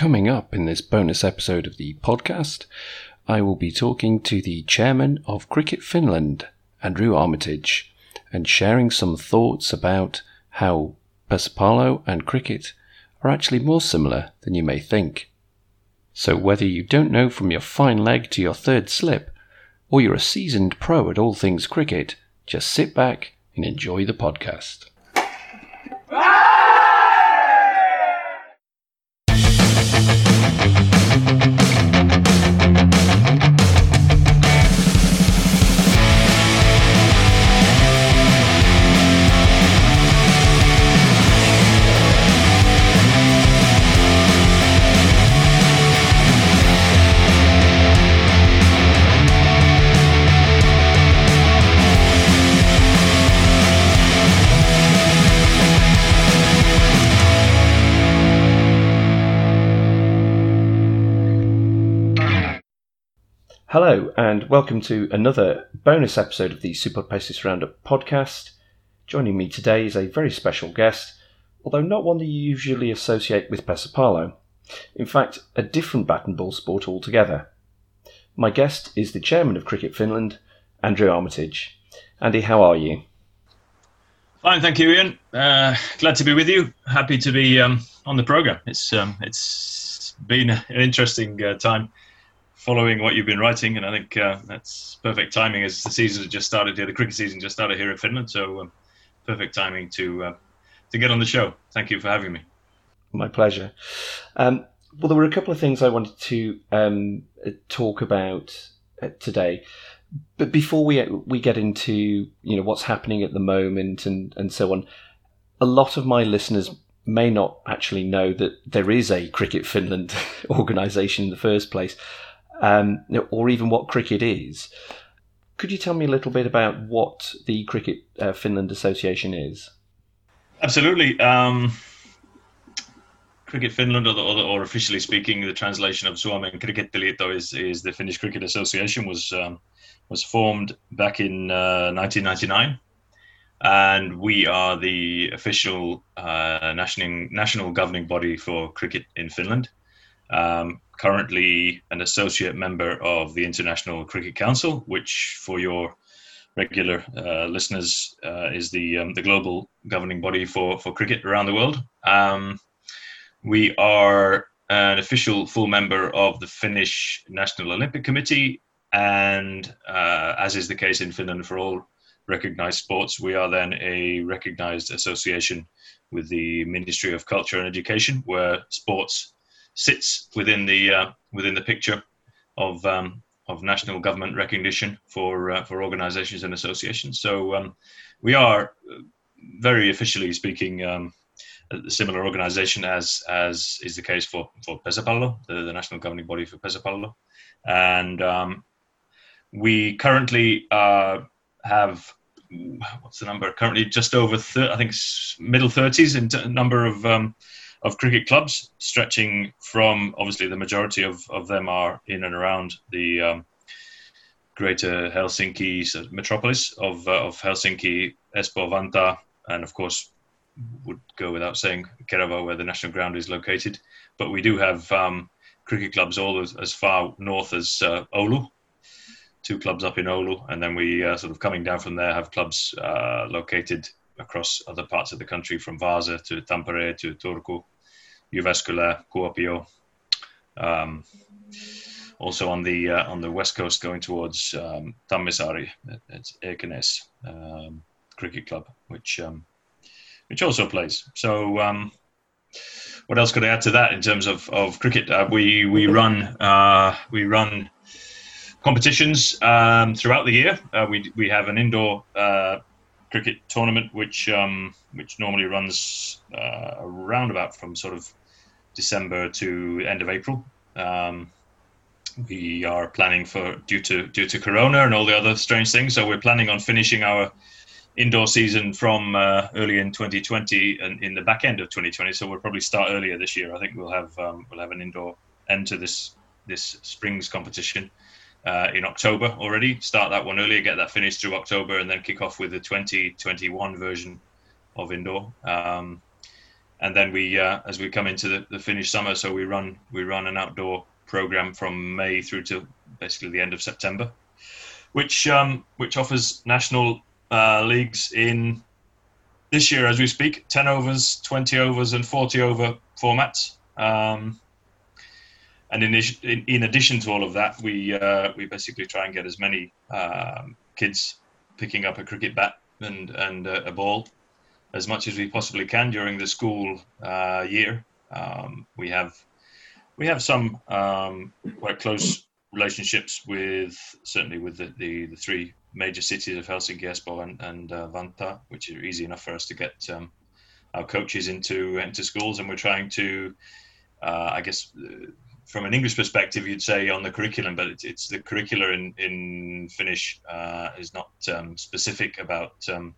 Coming up in this bonus episode of the podcast, I will be talking to the chairman of Cricket Finland, Andrew Armitage, and sharing some thoughts about how Pesapallo and cricket are actually more similar than you may think. So, whether you don't know from your fine leg to your third slip, or you're a seasoned pro at all things cricket, just sit back and enjoy the podcast. And welcome to another bonus episode of the Super Pesis Roundup podcast. Joining me today is a very special guest, although not one that you usually associate with Pesapallo. In fact, a different bat and ball sport altogether. My guest is the chairman of Cricket Finland, Andrew Armitage. Andy, how are you? Fine, thank you, Ian. Uh, glad to be with you. Happy to be um, on the program. It's um, it's been an interesting uh, time following what you've been writing, and I think uh, that's perfect timing as the season has just started here. The cricket season just started here in Finland, so um, perfect timing to uh, to get on the show. Thank you for having me. My pleasure. Um, well, there were a couple of things I wanted to um, talk about uh, today, but before we we get into you know what's happening at the moment and and so on, a lot of my listeners may not actually know that there is a Cricket Finland organisation in the first place um, or even what cricket is. Could you tell me a little bit about what the Cricket uh, Finland Association is? Absolutely. Um, Cricket Finland, or, or, or, officially speaking, the translation of Suomen Krikettiliitto is, is the Finnish Cricket Association was um, was formed back in uh, 1999, and we are the official uh, national national governing body for cricket in Finland. Um, currently an associate member of the International Cricket Council, which, for your regular uh, listeners, uh, is the um, the global governing body for for cricket around the world. Um, we are an official full member of the Finnish National Olympic Committee, and uh, as is the case in Finland for all recognized sports, we are then a recognized association with the Ministry of Culture and Education, where sports sits within the uh, within the picture of um, of national government recognition for uh, for organisations and associations. So um, we are very officially speaking um, a similar organisation as as is the case for for Pesapallo, the, the national governing body for Pesapallo, and um, we currently uh, have what's the number? Currently, just over thir- I think middle thirties in t- number of um, of cricket clubs, stretching from obviously the majority of, of them are in and around the um, greater Helsinki metropolis of, uh, of Helsinki, Espoo, Vantaa, and of course would go without saying Kerava, where the national ground is located. But we do have um, cricket clubs all as, as far north as uh, Oulu, two clubs up in Oulu, and then we uh, sort of coming down from there have clubs uh, located across other parts of the country from Vaasa to Tampere to Turku, Jyväskylä, Kuopio. Um, also on the uh, on the west coast, going towards um, Tammisaari, it's Ekenäs um, Cricket Club, which um, which also plays. So, um, what else could I add to that in terms of of cricket? Uh, we we run uh, we run competitions um, throughout the year. Uh, we we have an indoor uh, cricket tournament, which um, which normally runs uh, around about from sort of December to end of April. Um, we are planning for due to due to Corona and all the other strange things. So we're planning on finishing our indoor season from uh, early in 2020 and in the back end of 2020. So we'll probably start earlier this year. I think we'll have um, we'll have an indoor end to this this spring's competition uh, in October already. Start that one earlier, get that finished through October, and then kick off with the 2021 version of indoor. Um, and then we uh, as we come into the, the summer, so we run we run an outdoor program from May through to basically the end of September, which um, which offers national uh, leagues in this year as we speak, ten overs, twenty overs, and forty over formats. Um, and in, in, addition to all of that, we uh, we basically try and get as many um, kids picking up a cricket bat and and uh, a ball as much as we possibly can during the school uh, year. Um, we have we have some um, quite close relationships with certainly with the, the, the, three major cities of Helsinki, Espoo, and, and uh, Vantaa, which are easy enough for us to get um, our coaches into into schools, and we're trying to, uh, I guess, from an English perspective, you'd say on the curriculum, but it's, it's the curricula in in Finnish uh, is not um, specific about um,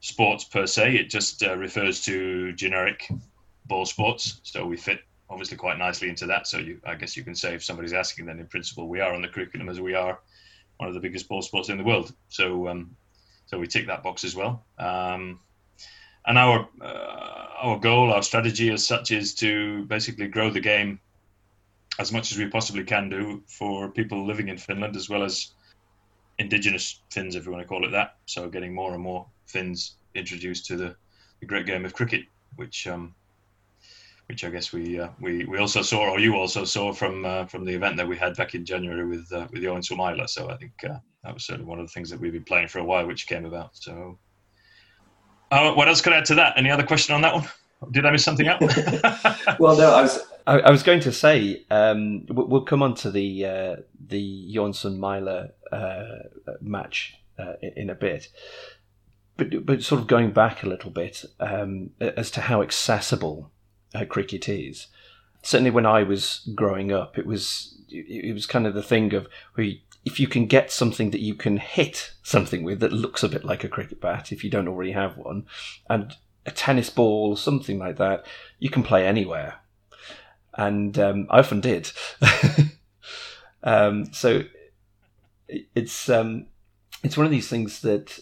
sports per se. It just uh, refers to generic ball sports. So we fit obviously quite nicely into that. So you, I guess you can say if somebody's asking, then in principle we are on the curriculum as we are one of the biggest ball sports in the world. So um, so we tick that box as well. Um, and our uh, our goal, our strategy as such, is to basically grow the game as much as we possibly can do for people living in Finland as well as indigenous Finns, if you want to call it that. So getting more and more Finns introduced to the, the great game of cricket, which um, which I guess we uh, we we also saw, or you also saw from uh, from the event that we had back in January with uh, with Joensuu Maila. So I think uh, that was certainly one of the things that we've been playing for a while, which came about. So, uh, what else could I add to that? Any other question on that one? Did I miss something out? well, no, I was I, I, was going to say um, we'll come on to the uh, the Joensuu Maila match in a bit but but sort of going back a little bit um, as to how accessible uh, cricket is. Certainly, when I was growing up, it was it was kind of the thing of if you can get something that you can hit something with that looks a bit like a cricket bat, if you don't already have one, and a tennis ball, or something like that, you can play anywhere. And um, I often did. um, so it's um, it's one of these things that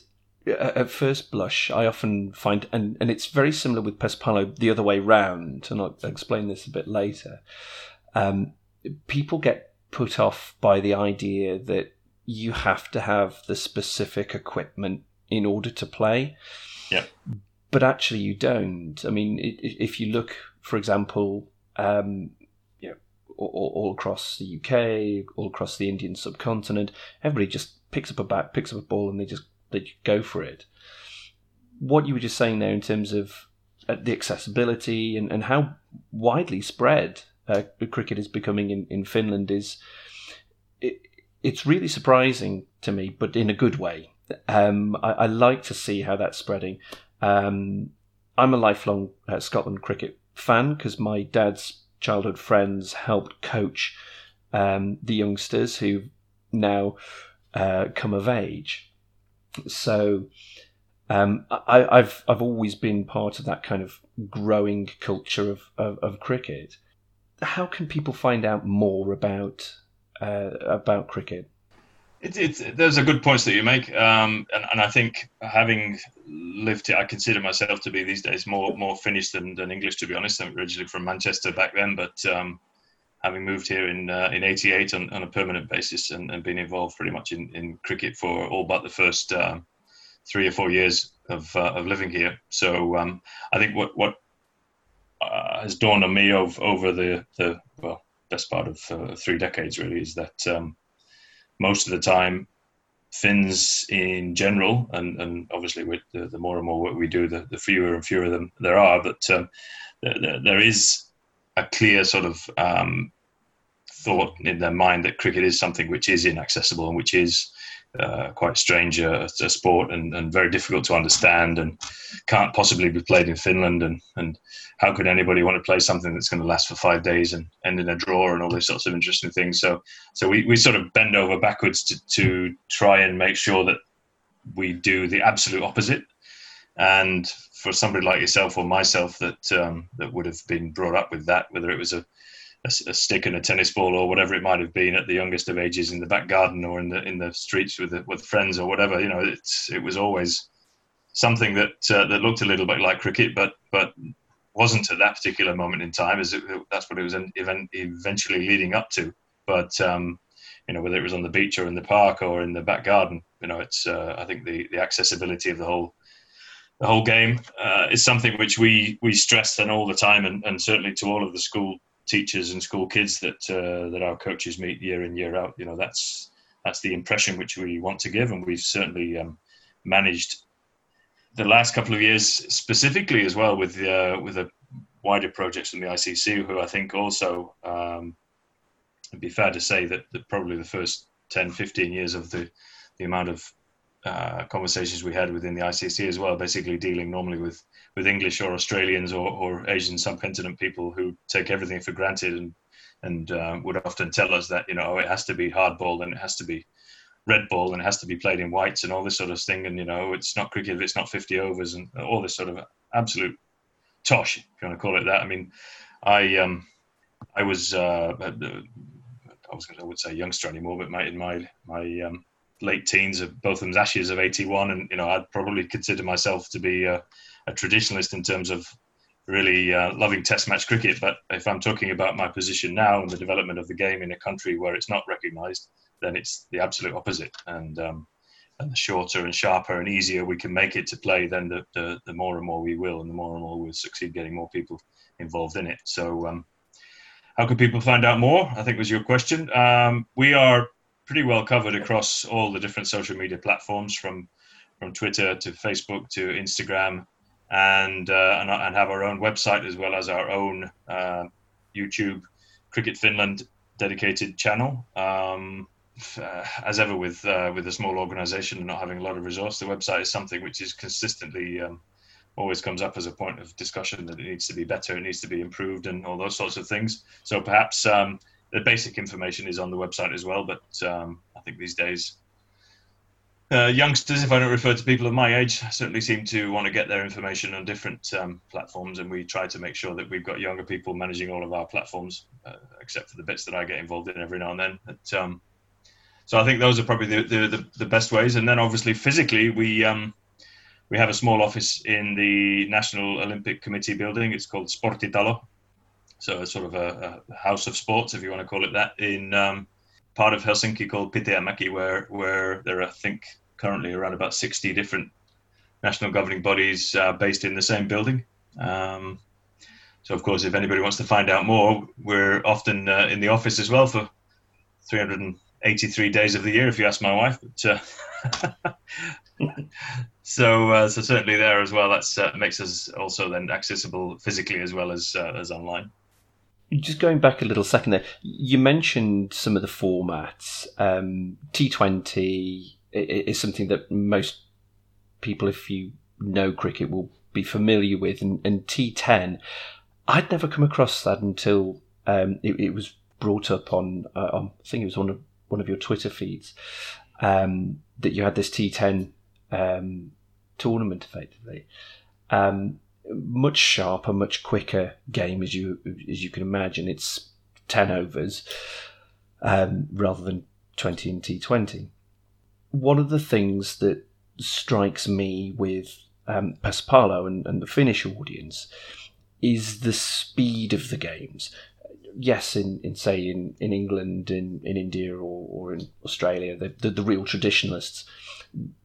at first blush, I often find, and, and it's very similar with Pesapallo the other way round, and I'll explain this a bit later. Um, people get put off by the idea that you have to have the specific equipment in order to play. Yeah. But actually, you don't. I mean, if you look, for example, um, you know, all, all across the UK, all across the Indian subcontinent, everybody just picks up a bat, picks up a ball, and they just you go for it. What you were just saying there in terms of uh, the accessibility and, and how widely spread uh, cricket is becoming in, in Finland is it, it's really surprising to me, but in a good way. Um, I, I, like to see how that's spreading. Um, I'm a lifelong uh, Scotland cricket fan because my dad's childhood friends helped coach um, the youngsters who now uh, come of age so um, I, have I've always been part of that kind of growing culture of, of, of cricket. How can people find out more about uh, about cricket? It's, it's there's a good points that you make, um, and, and I think having lived here, I consider myself to be these days more more Finnish than, than English. To be honest, I'm originally from Manchester back then, but um, having moved here in uh, in '88 on, on, a permanent basis and, and been involved pretty much in, in cricket for all but the first um, three or four years of uh, of living here. So um, I think what what uh, has dawned on me of, over the the well best part of uh, three decades really is that um, most of the time Finns in general, and, and obviously with the, the more and more work we do, the, the fewer and fewer of them there are. But um, there, there is a clear sort of um, thought in their mind that cricket is something which is inaccessible and which is uh, quite strange uh, a sport and, and, very difficult to understand and can't possibly be played in Finland. And, and how could anybody want to play something that's going to last for five days and end in a draw and all those sorts of interesting things? So so we, we sort of bend over backwards to, to try and make sure that we do the absolute opposite. And for somebody like yourself or myself that um, that would have been brought up with that, whether it was a, a, a, stick and a tennis ball or whatever it might have been at the youngest of ages in the back garden or in the in the streets with the, with friends or whatever, you know, it's it was always something that uh, that looked a little bit like cricket, but but wasn't at that particular moment in time, as it, that's what it was event, eventually leading up to. But um, you know, whether it was on the beach or in the park or in the back garden, you know, it's uh, I think the the accessibility of the whole the whole game uh, is something which we we stress then all the time, and, and certainly to all of the school teachers and school kids that uh, that our coaches meet year in year out. You know, that's that's the impression which we want to give, and we've certainly um, managed the last couple of years specifically as well with uh, with the wider projects from the ICC, who I think also um, it'd be fair to say that, that probably the first 10, 15 years of the the amount of uh, conversations we had within the ICC as well, basically dealing normally with, with English or Australians or, or Asian subcontinent people who take everything for granted and and uh, would often tell us that you know it has to be hardball and it has to be red ball and it has to be played in whites and all this sort of thing and you know it's not cricket if it's not 50 overs and all this sort of absolute tosh if you want to call it that. I mean, I um I was uh, I was I would say youngster anymore, but my in my my um, late teens of Botham's Ashes of '81, and you know I'd probably consider myself to be a, a traditionalist in terms of really uh, loving Test match cricket. But if I'm talking about my position now and the development of the game in a country where it's not recognised, then it's the absolute opposite. And um, and the shorter and sharper and easier we can make it to play, then the, the, the more and more we will, and the more and more we'll succeed getting more people involved in it. So, um, how can people find out more? I think was your question. Um, we are pretty well covered across all the different social media platforms from from Twitter to Facebook to Instagram, and uh, and, and, have our own website as well as our own uh, YouTube Cricket Finland dedicated channel. Um, uh, as ever with uh, with a small organisation and not having a lot of resource, the website is something which is consistently um, always comes up as a point of discussion that it needs to be better, it needs to be improved, and all those sorts of things. So perhaps um, the basic information is on the website as well. But um, I think these days, uh, youngsters, if I don't refer to people of my age, certainly seem to want to get their information on different um, platforms, and we try to make sure that we've got younger people managing all of our platforms, uh, except for the bits that I get involved in every now and then. But, um, so I think those are probably the, the, the, the, best ways. And then obviously physically, we um, we have a small office in the National Olympic Committee building. It's called Sportitalo, so it's sort of a, a, house of sports, if you want to call it that, in um, part of Helsinki called Pitäjänmäki, where where there are, I think, currently around about 60 different national governing bodies uh, based in the same building. Um, so, of course, if anybody wants to find out more, we're often uh, in the office as well for 383 days of the year, if you ask my wife. But, uh, so, uh, so certainly there as well. That uh, makes us also then accessible physically as well as uh, as online. Just going back a little second there, you mentioned some of the formats. Um, T20 is something that most people, if you know cricket, will be familiar with, and, and T10. I'd never come across that until um, it, it, was brought up on, uh, on, I think it was one of one of your Twitter feeds, um, that you had this T10 um, tournament effectively. Um, much sharper, much quicker game as you as you can imagine. It's ten overs um, rather than twenty in T Twenty. One of the things that strikes me with um, and, and the Finnish audience is the speed of the games. Yes, in, in say in, in England, in, in India, or, or in Australia, the, the, the real traditionalists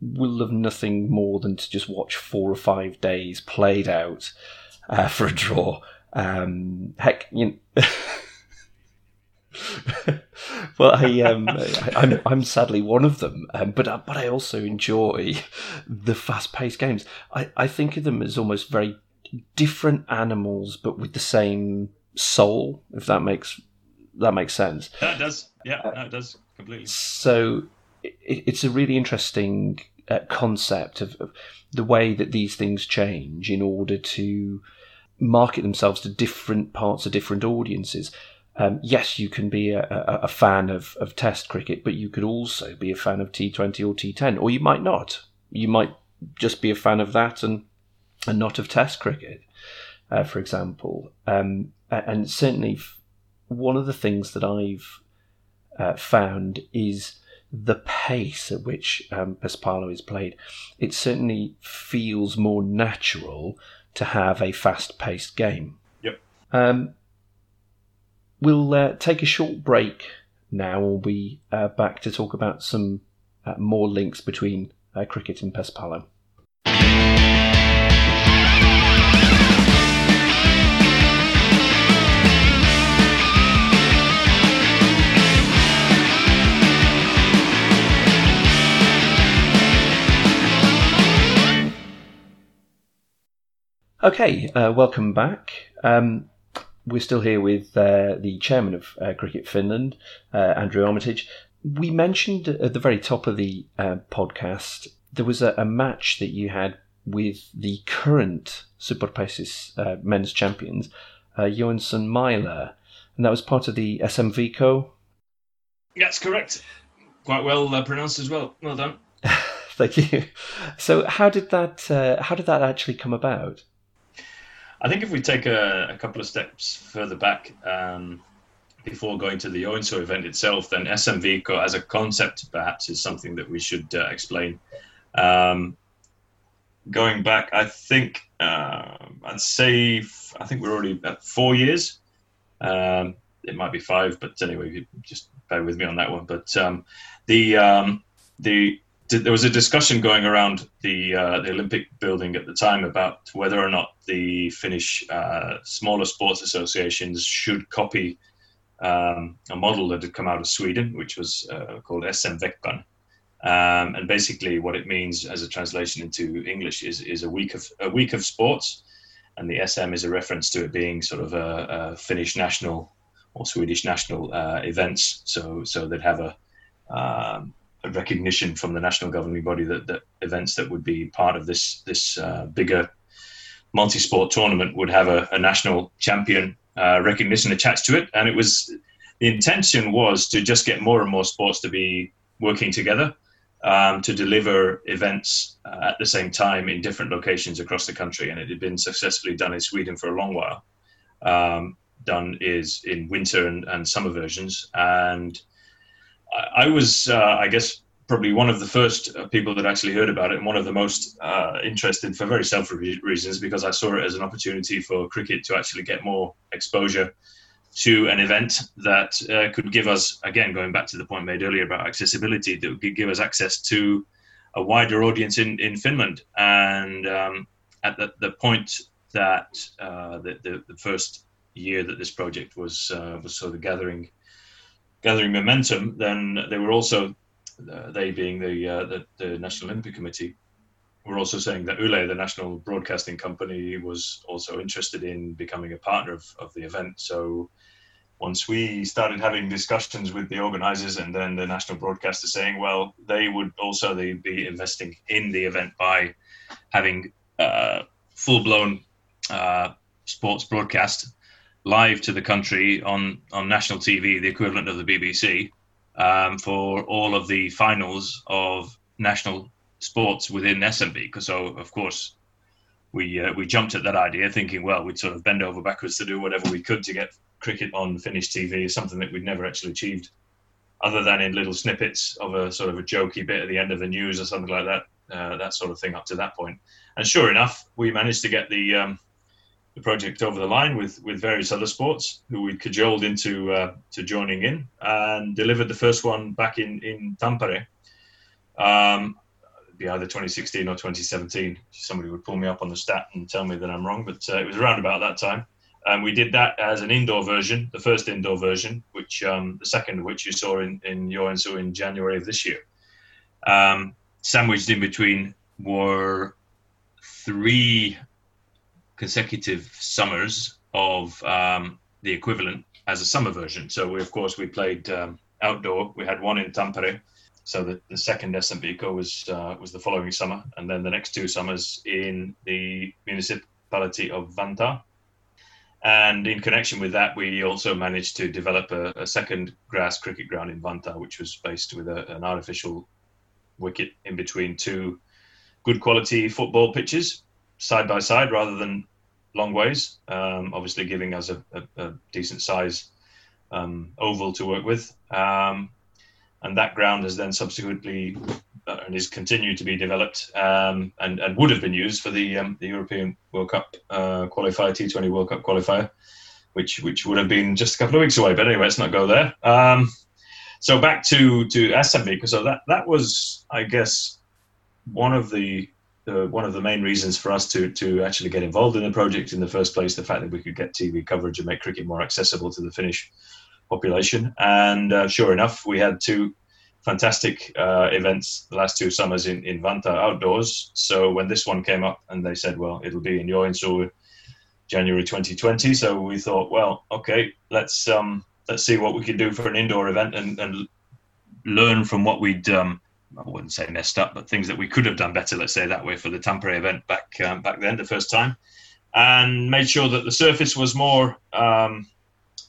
will love nothing more than to just watch four or five days played out uh, for a draw. Um, heck, you know. well, I, um, I, I'm, I'm sadly one of them, um, but uh, but I also enjoy the fast-paced games. I, I think of them as almost very different animals, but with the same soul. If that makes that makes sense. That does, yeah, that does completely. So it, it's a really interesting uh, concept of, of, the way that these things change in order to market themselves to different parts of different audiences. Um, yes, you can be a, a, a, fan of, of Test cricket, but you could also be a fan of T20 or T10, or you might not. You might just be a fan of that and and not of Test cricket, uh, for example. Um, and certainly, one of the things that I've uh, found is the pace at which um, is played, it certainly feels more natural to have a fast paced game. Yep. Um, we'll uh, take a short break now. We'll be uh, back to talk about some uh, more links between uh, cricket and Pesapallo. Okay, uh, welcome back. Um, we're still here with uh, the chairman of uh, Cricket Finland, uh, Andrew Armitage. We mentioned at the very top of the uh, podcast there was a, a, match that you had with the current Superpesis uh, men's champions, uh, Joensuu Maila, and that was part of the SMVK. That's correct. Quite well uh, pronounced as well. Well done. Thank you. So, how did that? Uh, how did that actually come about? I think if we take a, a couple of steps further back um, before going to the Joensuu event itself, then SMVK as a concept perhaps is something that we should uh, explain. Um, going back, I think uh, I'd say I think we're already at four years. Um, it might be five, but anyway, just bear with me on that one. But um, the there was a discussion going around the uh, the Olympic building at the time about whether or not the Finnish uh, smaller sports associations should copy um, a model that had come out of Sweden, which was uh, called SM-veckan. Um, and basically, what it means as a translation into English is, is a week of a week of sports, and the SM is a reference to it being sort of a, a Finnish national or Swedish national uh, events. So so they'd have a um, recognition from the national governing body that, that events that would be part of this this uh, bigger multi-sport tournament would have a, a national champion uh, recognition attached to it, and it was the intention was to just get more and more sports to be working together um, to deliver events uh, at the same time in different locations across the country, and it had been successfully done in Sweden for a long while. Um, done is in winter and, and summer versions, and I was, uh, I guess, probably one of the first uh, people that actually heard about it and one of the most uh, interested for very selfish reasons because I saw it as an opportunity for cricket to actually get more exposure to an event that uh, could give us, again, going back to the point made earlier about accessibility, that could give us access to a wider audience in, in Finland. And um, at the, the point that uh, the, the, the, first year that this project was uh, was sort of gathering gathering momentum, then they were also, uh, they being the, uh, the, the National Olympic Committee, were also saying that Yle, the national broadcasting company, was also interested in becoming a partner of, of the event. So once we started having discussions with the organizers and then the national broadcaster saying, well, they would also they be investing in the event by having uh, full blown uh, sports broadcast live to the country on on national TV, the equivalent of the BBC, um, for all of the finals of national sports within SMV. So of course, we uh, we jumped at that idea, thinking, well, we'd sort of bend over backwards to do whatever we could to get cricket on Finnish TV, something that we'd never actually achieved, other than in little snippets of a sort of a jokey bit at the end of the news or something like that, uh, that sort of thing up to that point. And sure enough, we managed to get the um, the project over the line with with various other sports who we cajoled into uh, to joining in and delivered the first one back in in Tampere. Um, be either 2016 or 2017. Somebody would pull me up on the stat and tell me that I'm wrong, but uh, it was around about that time. And we did that as an indoor version, the first indoor version, which um, the second, which you saw in in Joensuu in January of this year. Um, sandwiched in between were three consecutive summers of um, the equivalent as a summer version. So we, of course, we played um, outdoor. We had one in Tampere. So the, the second SMVK was uh, was the following summer, and then the next two summers in the municipality of Vantaa. And in connection with that, we also managed to develop a, a second grass cricket ground in Vantaa, which was based with a, an artificial wicket in between two good quality football pitches side by side rather than long ways. Um, obviously, giving us a, a, a decent size um, oval to work with. Um, and that ground has then subsequently uh, and is continued to be developed um, and, and would have been used for the um, the European World Cup uh, qualifier, T20 World Cup qualifier, which which would have been just a couple of weeks away. But anyway, let's not go there. Um, so back to to because so that that was, I guess, one of the uh, one of the main reasons for us to to actually get involved in the project in the first place. The fact that we could get TV coverage and make cricket more accessible to the Finnish population. And uh, sure enough, we had two fantastic uh, events the last two summers in, in Vantaa outdoors. So when this one came up and they said, well, it'll be in Joensuu January 2020. So we thought, well, okay, let's um, let's see what we can do for an indoor event and, and learn from what we'd um, I wouldn't say messed up, but things that we could have done better. Let's say that way for the Tampere event back um, back then, the first time, and made sure that the surface was more um,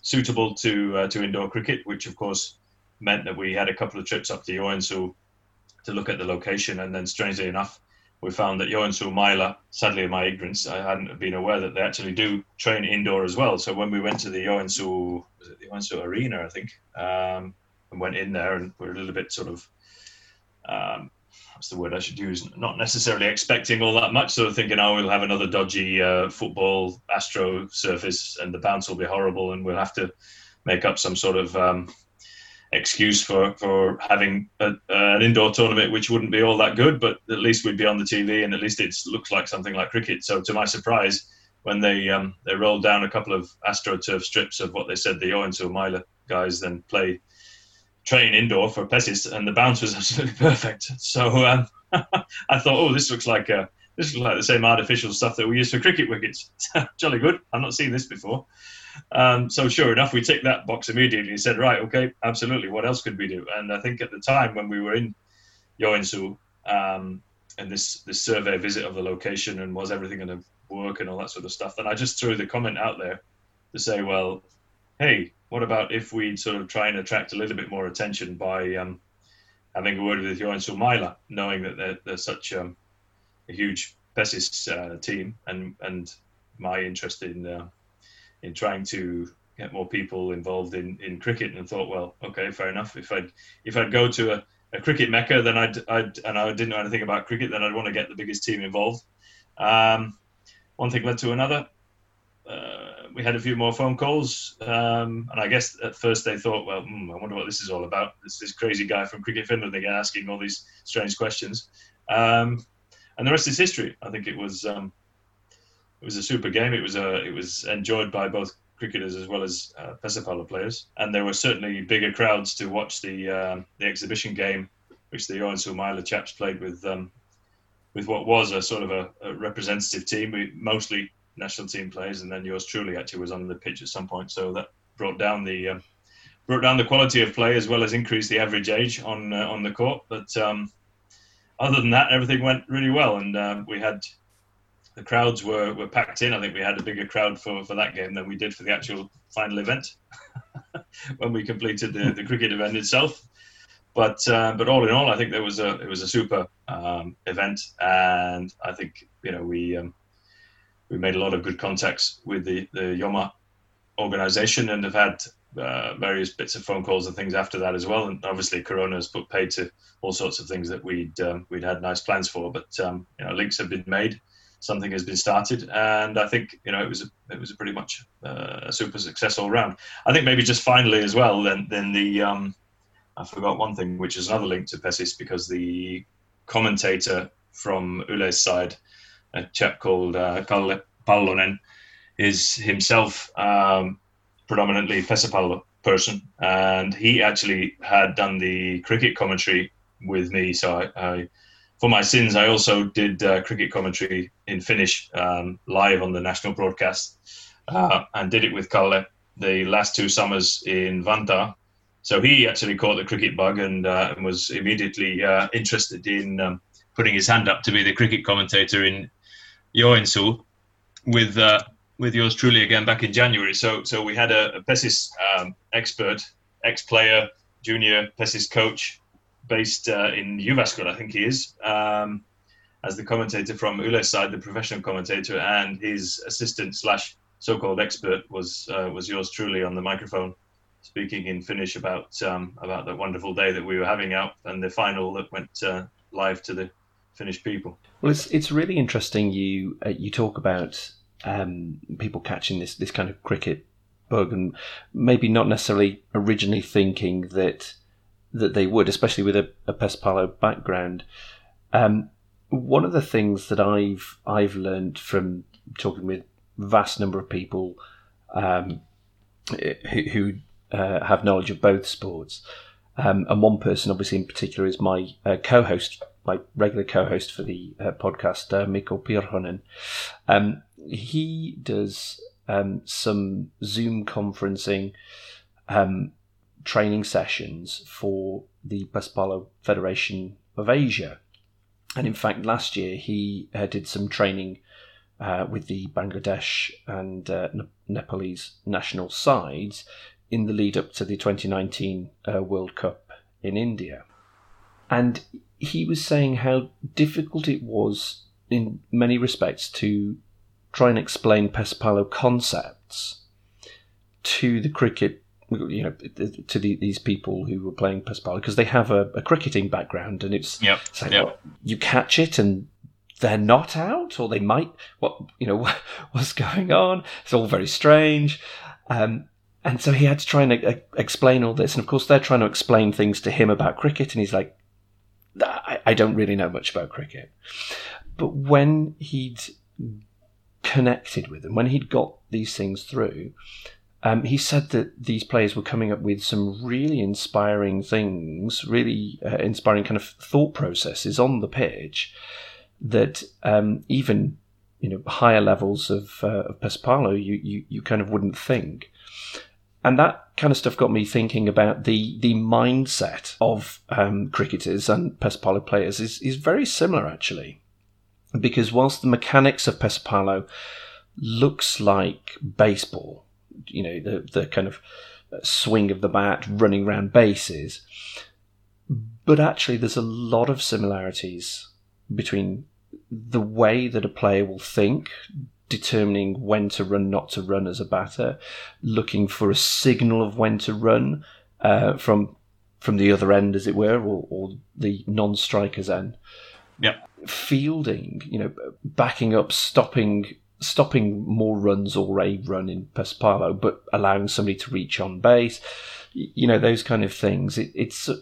suitable to uh, to indoor cricket, which of course meant that we had a couple of trips up to Joensuu to look at the location, and then strangely enough, we found that Joensuu Maila, sadly in my ignorance, I hadn't been aware that they actually do train indoor as well. So when we went to the Joensuu, was it the Joensuu Arena, I think, um, and went in there and we're a little bit sort of um, what's the word I should use? Not necessarily expecting all that much, of thinking, oh, we'll have another dodgy uh, football Astro surface and the bounce will be horrible and we'll have to make up some sort of um, excuse for, for having a, an indoor tournament which wouldn't be all that good, but at least we'd be on the TV and at least it looks like something like cricket. So, to my surprise, when they um, they rolled down a couple of AstroTurf strips of what they said the Joensuu Maila guys then play train indoor for Pesis, and the bounce was absolutely perfect. So um, I thought, oh, this looks like uh, this looks like the same artificial stuff that we use for cricket wickets. Jolly good. I've not seen this before. Um, so sure enough, we ticked that box immediately and said, right, okay, absolutely. What else could we do? And I think at the time when we were in Joensuu um, and this this survey visit of the location and was everything going to work and all that sort of stuff, then I just threw the comment out there to say, well, hey, what about if we sort of try and attract a little bit more attention by um, having a word with Joensuu Maila, knowing that they're, they're such um, a huge Pesis uh, team, and and my interest in uh, in trying to get more people involved in, in cricket, and thought, well, okay, fair enough. If I'd if I'd go to a, a cricket mecca, then I'd, I'd and I didn't know anything about cricket, then I'd want to get the biggest team involved. Um, one thing led to another. Uh, we had a few more phone calls, um, and I guess at first they thought, well, hmm, I wonder what this is all about. This this crazy guy from Cricket Finland again asking all these strange questions, um, and the rest is history. I think it was um, it was a super game. It was a it was enjoyed by both cricketers as well as uh, Pesapallo players, and there were certainly bigger crowds to watch the uh, the exhibition game, which the Joensuu Maila chaps played with um, with what was a sort of a, a representative team. We mostly national team players, and then yours truly actually was on the pitch at some point. So that brought down the um, brought down the quality of play as well as increased the average age on uh, on the court. But um, other than that, everything went really well, and uh, we had the crowds were, were packed in. I think we had a bigger crowd for, for that game than we did for the actual final event when we completed the, the cricket event itself. But uh, but all in all, I think there was a it was a super um, event, and I think you know we um, we made a lot of good contacts with the the Joma organization and have had uh, various bits of phone calls and things after that as well. And obviously, Corona has put paid to all sorts of things that we'd um, we'd had nice plans for. But um, you know, links have been made, something has been started, and I think you know it was a, it was pretty much uh, a super success all round. I think maybe just finally as well, then then the um, I forgot one thing, which is another link to Pesis because the commentator from Yle's side a chap called uh, Kalle Pallonen is himself um, predominantly Pesapallo person, and he actually had done the cricket commentary with me. So I, I for my sins, I also did uh, cricket commentary in Finnish um, live on the national broadcast, uh, and did it with Kalle the last two summers in Vantaa. So he actually caught the cricket bug and, uh, and was immediately uh, interested in um, putting his hand up to be the cricket commentator in Joensuu with uh, with yours truly again back in January. So so we had a, a Pesis um, expert, ex-player, junior Pesis coach, based uh, in Jyväskylä, I think he is, um, as the commentator from Yle's side, the professional commentator, and his assistant slash so-called expert was uh, was yours truly on the microphone, speaking in Finnish about um, about the wonderful day that we were having out and the final that went uh, live to the Finnish people. Well, it's it's really interesting. You uh, you talk about um, people catching this this kind of cricket bug, and maybe not necessarily originally thinking that that they would, especially with a, a Pesapallo background. Um, one of the things that I've I've learned from talking with vast number of people um, who, who uh, have knowledge of both sports, um, and one person, obviously in particular, is my uh, co-host, my regular co-host for the uh, podcast, uh, Mikko Pirhonen. Um, he does um, some Zoom conferencing um, training sessions for the Pesapallo Federation of Asia. And in fact, last year he uh, did some training uh, with the Bangladesh and uh, Nepalese national sides in the lead up to the 2019 uh, World Cup in India. And he was saying how difficult it was in many respects to try and explain Pesapallo concepts to the cricket, you know, to the, these people who were playing Pesapallo because they have a, a, cricketing background, and it's, yep. like, yep. well, you catch it and they're not out, or they might. What you know, what's going on? It's all very strange. Um, and so he had to try and uh, explain all this, and of course they're trying to explain things to him about cricket, and he's like, I, I don't really know much about cricket. But when he'd connected with them, when he'd got these things through, um, he said that these players were coming up with some really inspiring things, really uh, inspiring kind of thought processes on the pitch that um, even you know higher levels of, uh, of Pesapallo you, you you kind of wouldn't think. And that kind of stuff got me thinking about the the mindset of um, cricketers and Pesapallo players is is very similar actually. Because whilst the mechanics of Pesapallo looks like baseball, you know, the, the kind of swing of the bat, running around bases, but actually there's a lot of similarities between the way that a player will think, determining when to run, not to run as a batter, looking for a signal of when to run uh, from from the other end, as it were, or, or the non-striker's end. Yeah fielding, you know, backing up, stopping stopping more runs or a run in Pesapallo, but allowing somebody to reach on base, you know, those kind of things. It, it's a,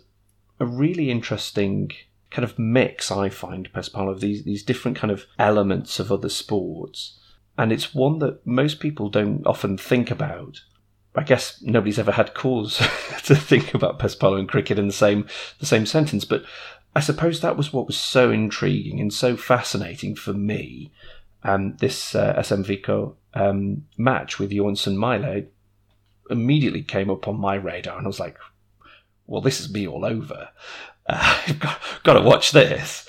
really interesting kind of mix, I find, Pesapallo, of these, these different kind of elements of other sports. And it's one that most people don't often think about. I guess nobody's ever had cause to think about Pesapallo and cricket in the same the same sentence, but I suppose that was what was so intriguing and so fascinating for me. Um, this uh, SMVK um, match with Joensuu Maila immediately came up on my radar, and I was like, "Well, this is me all over. Uh, I've got, got, to watch this."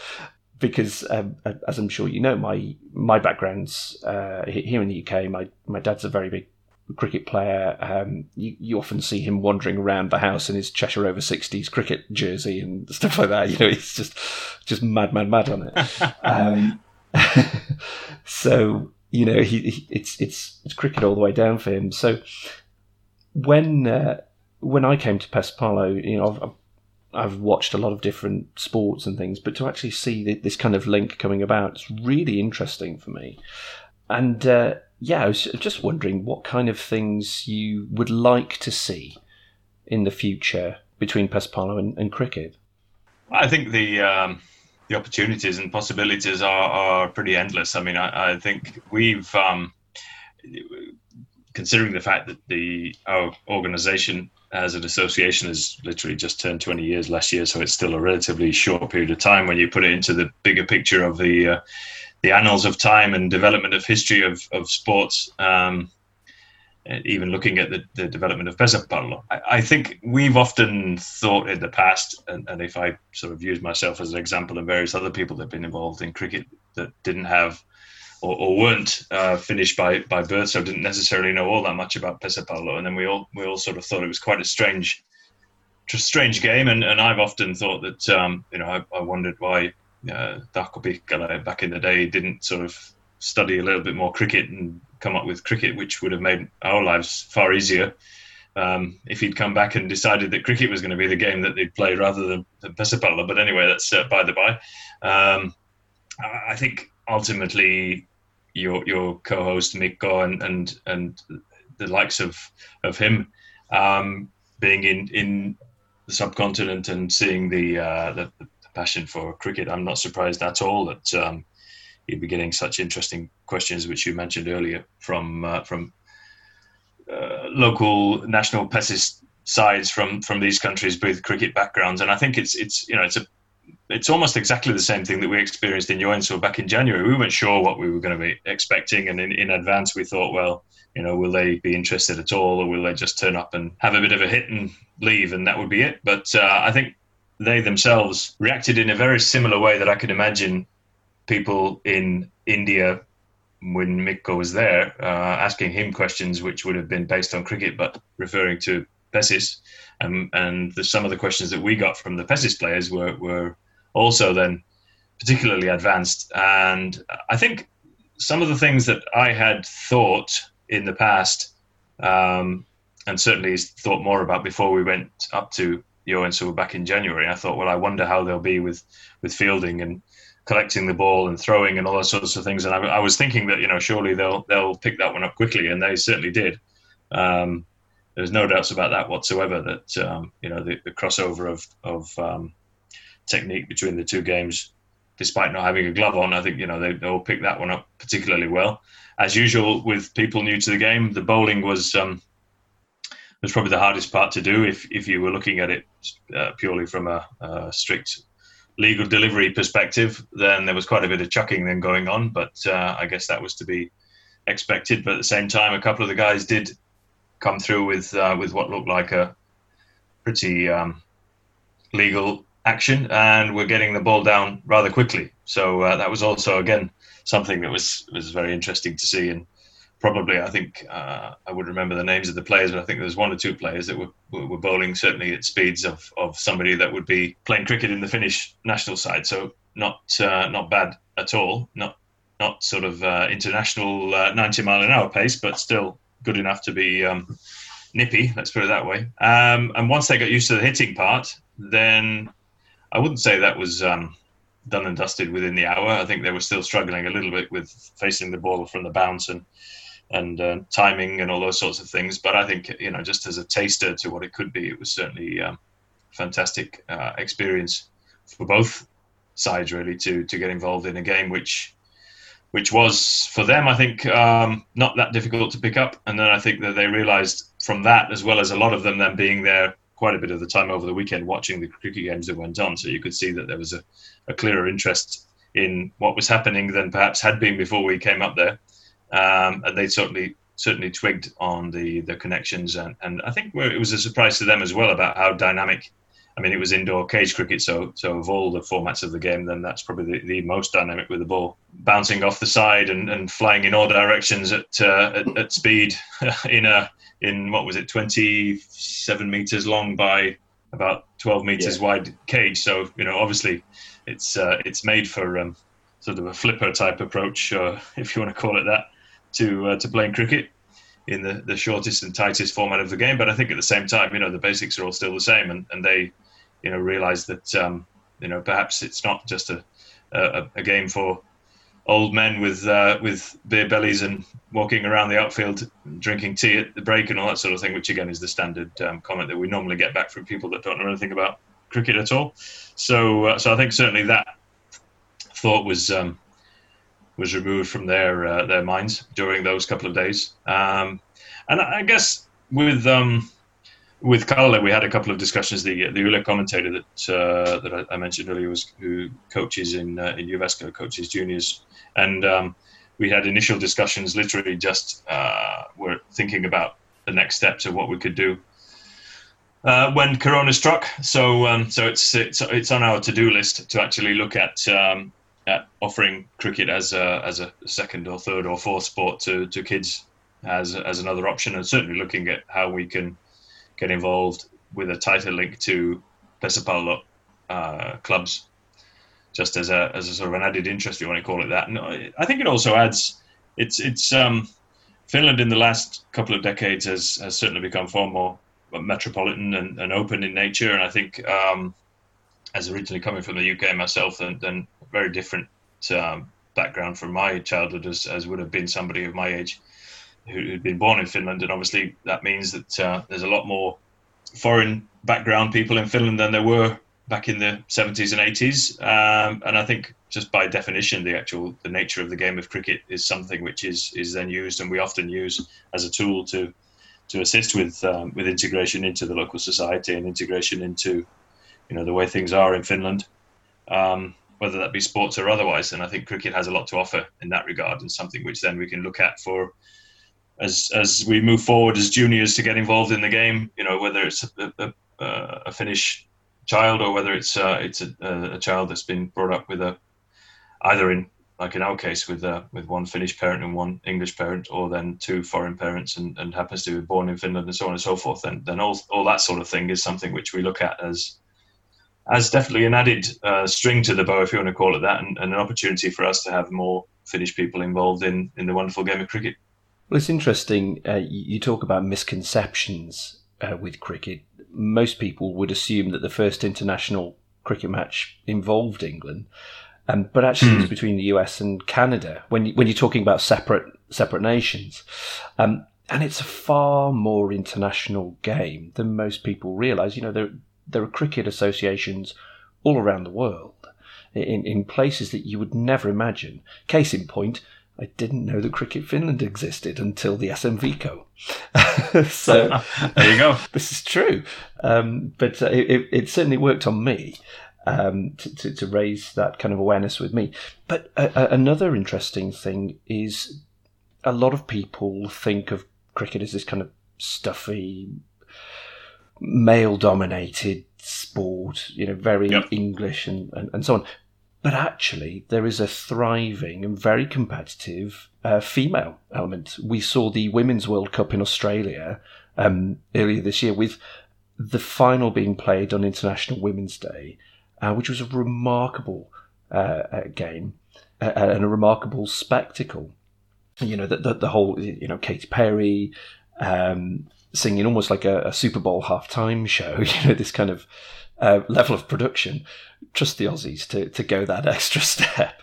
Because, um, as I'm sure you know, my my background's uh, here in the UK. My my dad's a very big cricket player. Um, you, you often see him wandering around the house in his Cheshire over 60s cricket jersey and stuff like that. You know, he's just just mad, mad, mad on it. um, so you know, he, he, it's it's it's cricket all the way down for him. So when uh, when I came to Pesapallo, you know, I've, I've watched a lot of different sports and things, but to actually see this kind of link coming about, it's really interesting for me. And uh, yeah, I was just wondering what kind of things you would like to see in the future between Pesapallo and, and cricket. I think the um, the opportunities and possibilities are, are pretty endless. I mean, I, I think we've um, considering the fact that the our organisation as an association has literally just turned 20 years last year, so it's still a relatively short period of time when you put it into the bigger picture of the uh, the annals of time and development of history of, of sports, um, even looking at the, the development of Pesapallo. I, I think we've often thought in the past, and, and if I sort of use myself as an example and various other people that have been involved in cricket that didn't have or, or weren't uh, finished by, by birth, so didn't necessarily know all that much about Pesapallo. And then we all we all sort of thought it was quite a strange, strange game. And, and I've often thought that um, you know I, I wondered why uh, Tahko Pihkala back in the day didn't sort of study a little bit more cricket and come up with cricket, which would have made our lives far easier. um, if he'd come back and decided that cricket was going to be the game that they'd play rather than, than. But anyway, that's uh, by the by. Um, I think ultimately your your co-host Mikko and and and the likes of of him um, being in in the subcontinent and seeing the, uh, the, the passion for cricket, I'm not surprised at all that um, you'd be getting such interesting questions, which you mentioned earlier from uh, from uh, local national pessimist sides from from these countries with cricket backgrounds, and I think it's it's you know it's a it's almost exactly the same thing that we experienced in Joensuu back in January. We weren't sure what we were going to be expecting, and in, in advance we thought, well, you know, will they be interested at all, or will they just turn up and have a bit of a hit and leave, and that would be it? But uh, I think they themselves reacted in a very similar way that I could imagine people in India when Mikko was there, uh, asking him questions which would have been based on cricket, but referring to PESIS. Um, and the, some of the questions that we got from the PESIS players were, were also then particularly advanced. And I think some of the things that I had thought in the past, um, and certainly thought more about before we went up to Joensuu back in January, I thought, well, I wonder how they'll be with, with fielding and collecting the ball and throwing and all those sorts of things. And I, I, was thinking that you know surely they'll they'll pick that one up quickly, and they certainly did. Um, there's no doubts about that whatsoever. That um, you know the, the, crossover of of um, technique between the two games, despite not having a glove on, I think you know they they'll pick that one up particularly well. As usual with people new to the game, the bowling was um, was probably the hardest part to do if if you were looking at it uh, purely from a, a strict legal delivery perspective, then there was quite a bit of chucking then going on. But uh, I guess that was to be expected. But at the same time, a couple of the guys did come through with uh, with what looked like a pretty um, legal action, and we're getting the ball down rather quickly. So uh, that was also again something that was was very interesting to see and probably I think uh, I would remember the names of the players, but I think there's one or two players that were, were bowling certainly at speeds of, of somebody that would be playing cricket in the Finnish national side. So not uh, not bad at all. Not not sort of uh, international uh, 90 mile an hour pace, but still good enough to be um, nippy. Let's put it that way. Um, and once they got used to the hitting part, then I wouldn't say that was. Um, done and dusted within the hour. I think they were still struggling a little bit with facing the ball from the bounce and and uh, timing and all those sorts of things. But I think you know, just as a taster to what it could be, it was certainly um, fantastic uh, experience for both sides really to to get involved in a game which which was for them I think um, not that difficult to pick up. And then I think that they realised from that as well as a lot of them then being there quite a bit of the time over the weekend watching the cricket games that went on. So you could see that there was a, a clearer interest in what was happening than perhaps had been before we came up there um, and they certainly certainly twigged on the the connections, and, and I think it was a surprise to them as well about how dynamic. I mean, it was indoor cage cricket, so so of all the formats of the game, then that's probably the, the most dynamic with the ball bouncing off the side and, and flying in all directions at uh, at, at speed in a in what was it 27 meters long by about 12 meters yeah. wide cage. So you know, obviously, it's uh, it's made for um, sort of a flipper type approach, uh, if you want to call it that to uh, to playing cricket in the, the shortest and tightest format of the game. But I think at the same time, you know, the basics are all still the same, and, and they, you know, realize that um, you know perhaps it's not just a, a, a game for old men with uh, with beer bellies and walking around the outfield drinking tea at the break and all that sort of thing, which again is the standard um, comment that we normally get back from people that don't know anything about cricket at all. So uh, so I think certainly that thought was um, was removed from their uh, their minds during those couple of days. Um, and I guess with um, with Kalle, we had a couple of discussions. The the Yle commentator that uh, that I, mentioned earlier was who coaches in uh, in Jyväskylä, coaches juniors, and um, we had initial discussions. Literally, just uh, were thinking about the next steps of what we could do. Uh, when Corona struck, so um, so it's it's it's on our to do list to actually look at um, at offering cricket as a as a second or third or fourth sport to, to kids as as another option, and certainly looking at how we can get involved with a tighter link to Pesapallo uh, clubs, just as a as a sort of an added interest, if you want to call it that. And I think it also adds it's it's um Finland in the last couple of decades has, has certainly become far more metropolitan and, and open in nature. And I think, um, as originally coming from the UK myself, then, then very different um, background from my childhood as, as would have been somebody of my age who, had been born in Finland. And obviously, that means that uh, there's a lot more foreign background people in Finland than there were back in the 70s and 80s. Um, and I think just by definition, the actual the nature of the game of cricket is something which is is then used, and we often use as a tool to to assist with um, with integration into the local society and integration into you know the way things are in Finland, um, whether that be sports or otherwise. And I think cricket has a lot to offer in that regard, and something which then we can look at for as as we move forward as juniors to get involved in the game. You know whether it's a, a, a Finnish child or whether it's uh, it's a, a, child that's been brought up with a either in like in our case with uh, with one Finnish parent and one English parent, or then two foreign parents and, and happens to be born in Finland and so on and so forth, then then all all that sort of thing is something which we look at as as definitely an added uh, string to the bow, if you want to call it that, and, and, an opportunity for us to have more Finnish people involved in in the wonderful game of cricket. Well, it's interesting. Uh, you talk about misconceptions uh, with cricket. Most people would assume that the first international cricket match involved England. Um, but actually, it's between the US and Canada when you, when you're talking about separate separate nations, um, and it's a far more international game than most people realise. You know, there there are cricket associations all around the world in in places that you would never imagine. Case in point, I didn't know that Cricket Finland existed until the SMVCO. so there you go. this is true, um, but uh, it, it, certainly worked on me um, to, to, to, raise that kind of awareness with me. But uh, uh, another interesting thing is a lot of people think of cricket as this kind of stuffy, male dominated sport, you know, very yep. English and, and, and, so on. But actually, there is a thriving and very competitive uh, female element. We saw the Women's World Cup in Australia um, earlier this year with the final being played on International Women's Day uh, which was a remarkable uh, uh game uh, uh, and a remarkable spectacle. You know, the, the, the whole, you know, Katy Perry um, singing almost like a, a, Super Bowl halftime show, you know, this kind of level of production. Trust the Aussies to, to go that extra step.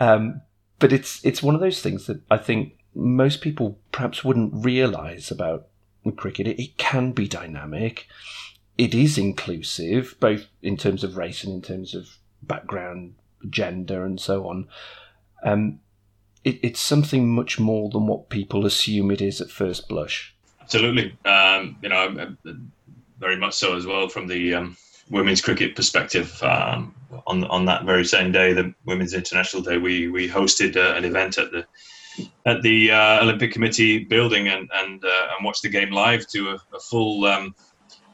Um, but it's it's one of those things that I think most people perhaps wouldn't realise about cricket. It, it, can be dynamic it is inclusive, both in terms of race and in terms of background, gender, and so on. Um, it, it's something much more than what people assume it is at first blush. Absolutely, um, you know, very much so as well from the um, women's cricket perspective. Um, on on that very same day, the Women's International Day, we we hosted uh, an event at the at the uh, Olympic Committee building and and uh, and watched the game live to a, a full um,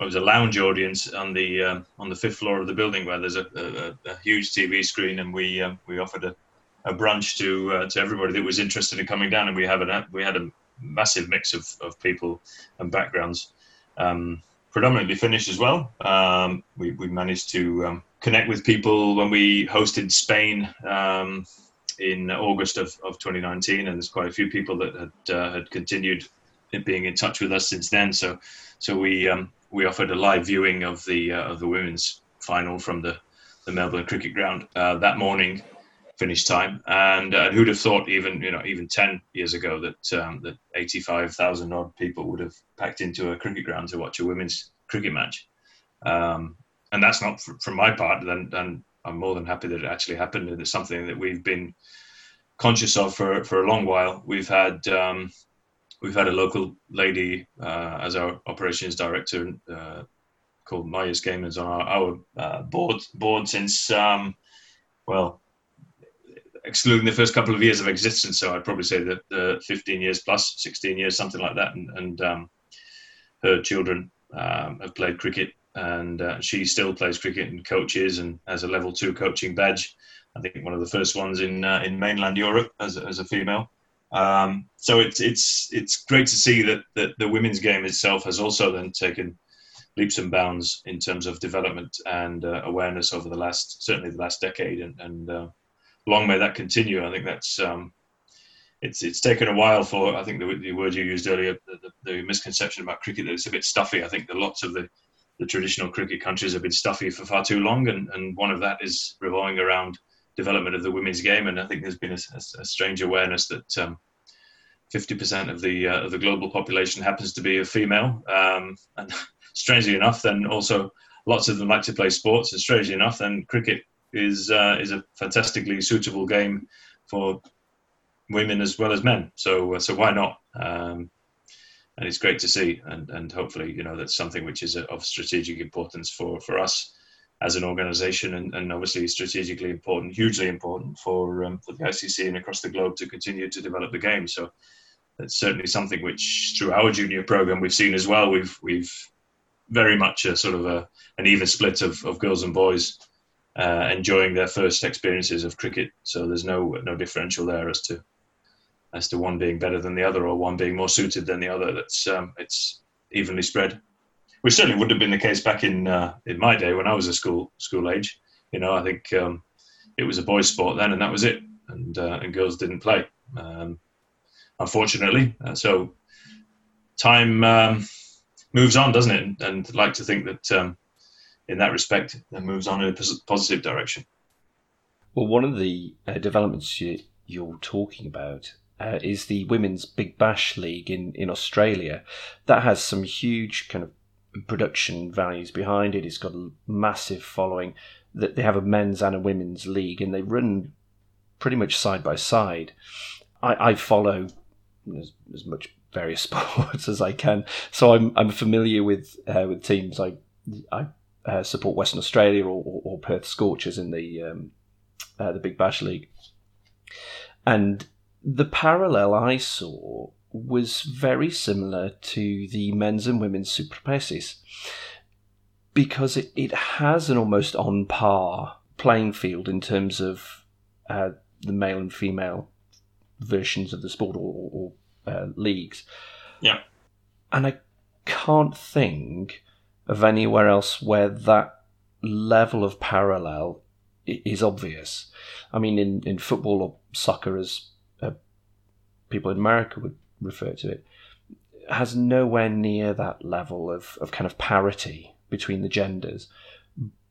it was a lounge audience on the um, on the fifth floor of the building where there's a, a, a huge TV screen, and we um, we offered a, a brunch to uh, to everybody that was interested in coming down, and we have a we had a massive mix of, of people and backgrounds, um, predominantly Finnish as well. Um, we we managed to um, connect with people when we hosted Spain um, in August of, of 2019, and there's quite a few people that had uh, had continued being in touch with us since then. So so we um, we offered a live viewing of the uh, of the women's final from the, the Melbourne Cricket Ground uh, that morning, Finnish time. And uh, who'd have thought, even you know, even ten years ago, that um, that eighty five thousand odd people would have packed into a cricket ground to watch a women's cricket match. Um, and that's not from my part. Then, then I'm more than happy that it actually happened. And it's something that we've been conscious of for, for a long while. We've had um, we've had a local lady uh, as our operations director uh, called Myers Gamers on our, our uh, board board since um, well, excluding the first couple of years of existence. So I'd probably say that uh, 15 years plus, 16 years, something like that. And, and um, her children um, have played cricket, and uh, she still plays cricket and coaches and has a level two coaching badge. I think one of the first ones in uh, in mainland Europe as as a female. Um, so it's it's it's great to see that, that the women's game itself has also then taken leaps and bounds in terms of development and uh, awareness over the last certainly the last decade and, and uh, long may that continue. I think that's um, it's it's taken a while for I think the, the word you used earlier, the, the, the, misconception about cricket that it's a bit stuffy. I think that lots of the, the traditional cricket countries have been stuffy for far too long, and, and one of that is revolving around development of the women's game. And I think there's been a, a, a strange awareness that um, 50% of the uh, of the global population happens to be a female, um, and strangely enough, then also lots of them like to play sports, and strangely enough, then cricket is uh, is a fantastically suitable game for women as well as men. So uh, so why not? Um, and it's great to see, and and hopefully you know that's something which is of strategic importance for for us as an organisation, and, and obviously strategically important, hugely important for um, for the ICC and across the globe to continue to develop the game. So that's certainly something which through our junior program we've seen as well. We've we've very much a sort of a, an even split of, of girls and boys uh, enjoying their first experiences of cricket. So there's no no differential there as to as to one being better than the other or one being more suited than the other. That's um, it's evenly spread, which certainly would have been the case back in uh, in my day when I was a school school age. You know, I think um, it was a boys' sport then, and that was it, and uh, and girls didn't play, um, unfortunately. Uh, so time um, moves on, doesn't it? And, and like to think that um, in that respect, it moves on in a positive direction. Well, one of the uh, developments you, you're talking about uh, is the Women's Big Bash League in, in Australia. That has some huge kind of production values behind it. It's got a massive following. That they have a men's and a women's league, and they run pretty much side by side. I, I follow as, as, much various sports as I can, so I'm I'm familiar with uh, with teams. I I uh, support Western Australia or, or, or, Perth Scorchers in the um, uh, the Big Bash League, and the parallel I saw was very similar to the men's and women's Super Pesis because it, it has an almost on par playing field in terms of uh, the male and female versions of the sport or, or uh, leagues. Yeah. And I can't think of anywhere else where that level of parallel is obvious. I mean, in, in football or soccer, as people in America would refer to it, has nowhere near that level of, of kind of parity between the genders.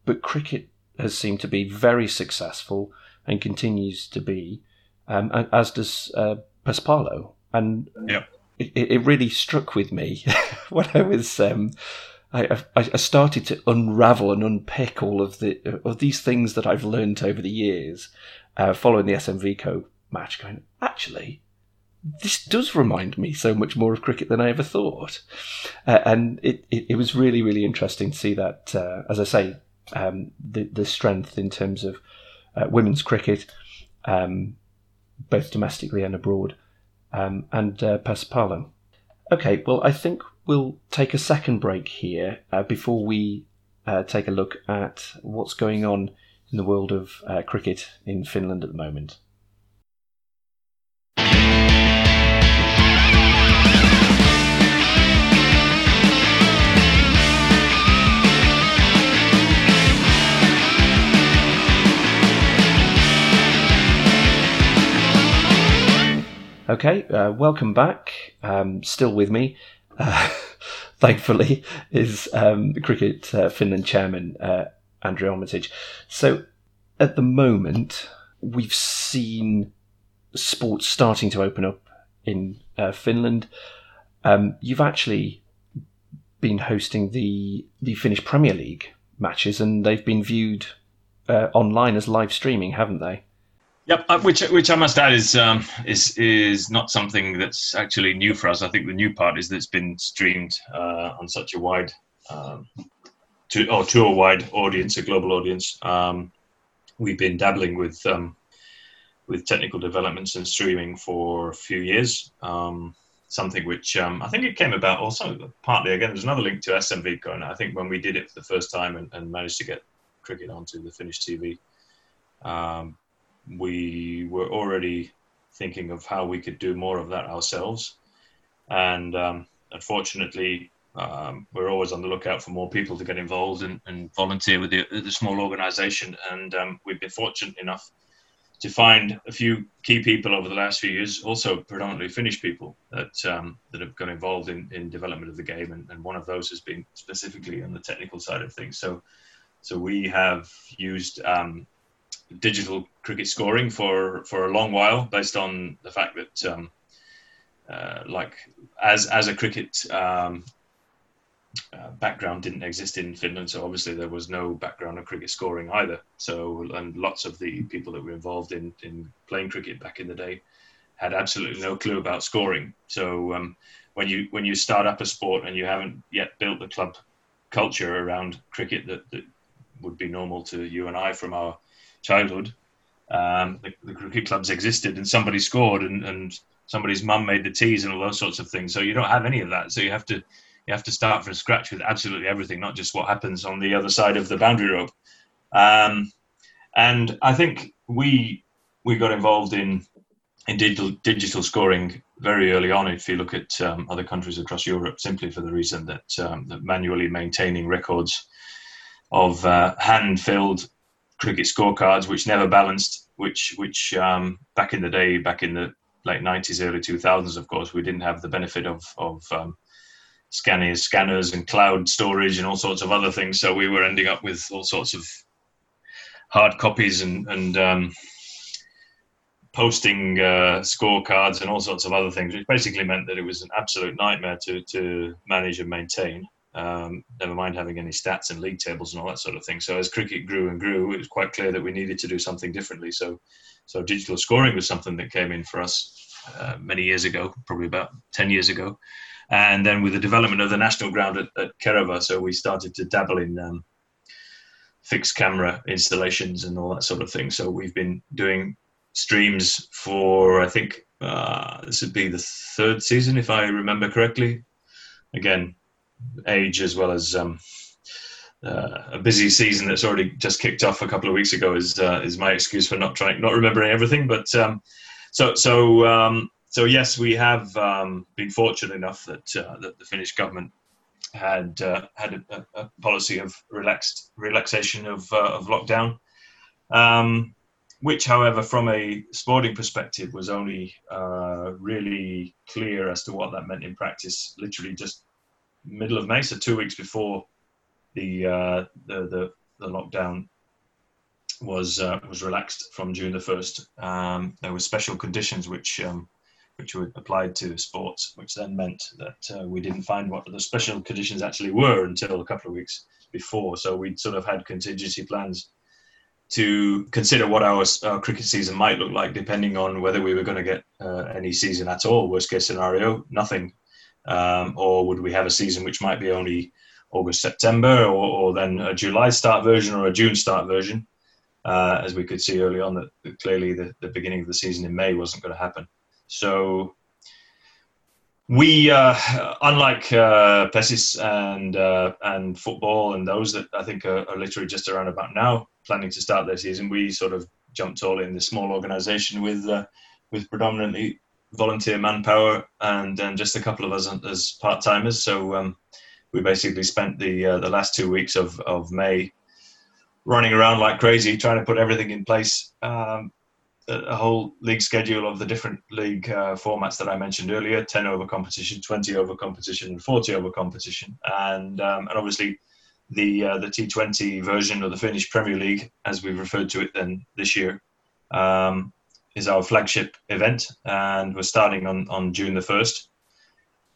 But cricket has seemed to be very successful and continues to be, um, as does uh, Pesapallo. And yeah. it, it really struck with me when I was. Um, I, I, started to unravel and unpick all of the of these things that I've learned over the years, uh, following the SMVCo match. Going, actually, this does remind me so much more of cricket than I ever thought. Uh, and it, it, it, was really, really interesting to see that, uh, as I say, um, the, the strength in terms of uh, women's cricket, um, both domestically and abroad, um, and uh. Okay, well, I think we'll take a second break here uh, before we uh, take a look at what's going on in the world of uh, cricket in Finland at the moment. Okay, uh, welcome back. Um, still with me, thankfully, is um, Cricket uh, Finland chairman uh, Andrew Armitage. So, at the moment, we've seen sports starting to open up in uh, Finland. Um, you've actually been hosting the the Finnish Premier League matches, and they've been viewed uh, online as live streaming, haven't they? Yep, uh, which which I must add is um, is is not something that's actually new for us. I think the new part is that it's been streamed uh, on such a wide, um, to or to a wide audience, a global audience. Um, we've been dabbling with um, with technical developments and streaming for a few years. Um, something which um, I think it came about also partly again. There's another link to SMVCo, and I think when we did it for the first time and, and managed to get cricket onto the Finnish TV. Um, we were already thinking of how we could do more of that ourselves. And um, unfortunately, um, we're always on the lookout for more people to get involved and, and volunteer with the, the, small organization. And um, we've been fortunate enough to find a few key people over the last few years, also predominantly Finnish people that um, that have got involved in, in development of the game, and, and one of those has been specifically on the technical side of things. So, so we have used um, digital cricket scoring for for a long while, based on the fact that, um, uh, like as as a cricket um, uh, background didn't exist in Finland, so obviously there was no background of cricket scoring either. So, and lots of the people that were involved in, in playing cricket back in the day had absolutely no clue about scoring. So, um, when you when you start up a sport and you haven't yet built the club culture around cricket that, that would be normal to you and I from our childhood, um, the, the, cricket clubs existed and somebody scored and, and somebody's mum made the teas and all those sorts of things. So you don't have any of that. So you have to you have to start from scratch with absolutely everything, not just what happens on the other side of the boundary rope. Um, and I think we we got involved in in digital digital scoring very early on. If you look at um, other countries across Europe, simply for the reason that um, that manually maintaining records of uh, hand-filled cricket scorecards, which never balanced, which which um, back in the day, back in the late 90s, early 2000s, of course, we didn't have the benefit of of um, scanners, scanners and cloud storage and all sorts of other things. So we were ending up with all sorts of hard copies and, and um, posting uh, scorecards and all sorts of other things, which basically meant that it was an absolute nightmare to, to manage and maintain. Um, never mind having any stats and league tables and all that sort of thing. So as cricket grew and grew, it was quite clear that we needed to do something differently. So, so digital scoring was something that came in for us uh, many years ago, probably about ten years ago, and then with the development of the national ground at, at Kerava, so we started to dabble in um, fixed camera installations and all that sort of thing. So we've been doing streams for I think uh, this would be the third season if I remember correctly. Again, age as well as um, uh, a busy season that's already just kicked off a couple of weeks ago is uh, is my excuse for not trying not remembering everything. But um, so so um, so yes, we have um, been fortunate enough that uh, that the Finnish government had uh, had a, a, policy of relaxed relaxation of uh, of lockdown, um, which, however, from a sporting perspective, was only uh, really clear as to what that meant in practice. Literally, just middle of May, so two weeks before the uh, the, the, the lockdown was uh, was relaxed from June the first. Um, there were special conditions which um, which were applied to sports, which then meant that uh, we didn't find what the special conditions actually were until a couple of weeks before. So we'd sort of had contingency plans to consider what our, our cricket season might look like, depending on whether we were going to get uh, any season at all. Worst case scenario, nothing. Um, or would we have a season which might be only August, September, or, or then a July start version or a June start version? Uh, as we could see early on, that, clearly the, the beginning of the season in May wasn't going to happen. So we, uh, unlike uh, PESIS and uh, and football and those that I think are, are, literally just around about now planning to start their season, we sort of jumped all in this small organisation with uh, with predominantly volunteer manpower and and just a couple of us as part timers. So um, we basically spent the uh, the last two weeks of of May running around like crazy trying to put everything in place. Um, a whole league schedule of the different league uh, formats that I mentioned earlier 10 over competition, 20 over competition, and 40 over competition. And, um, and obviously, the, uh, the T20 version of the Finnish Premier League, as we've referred to it then this year, um, is our flagship event. And we're starting on, on June the 1st.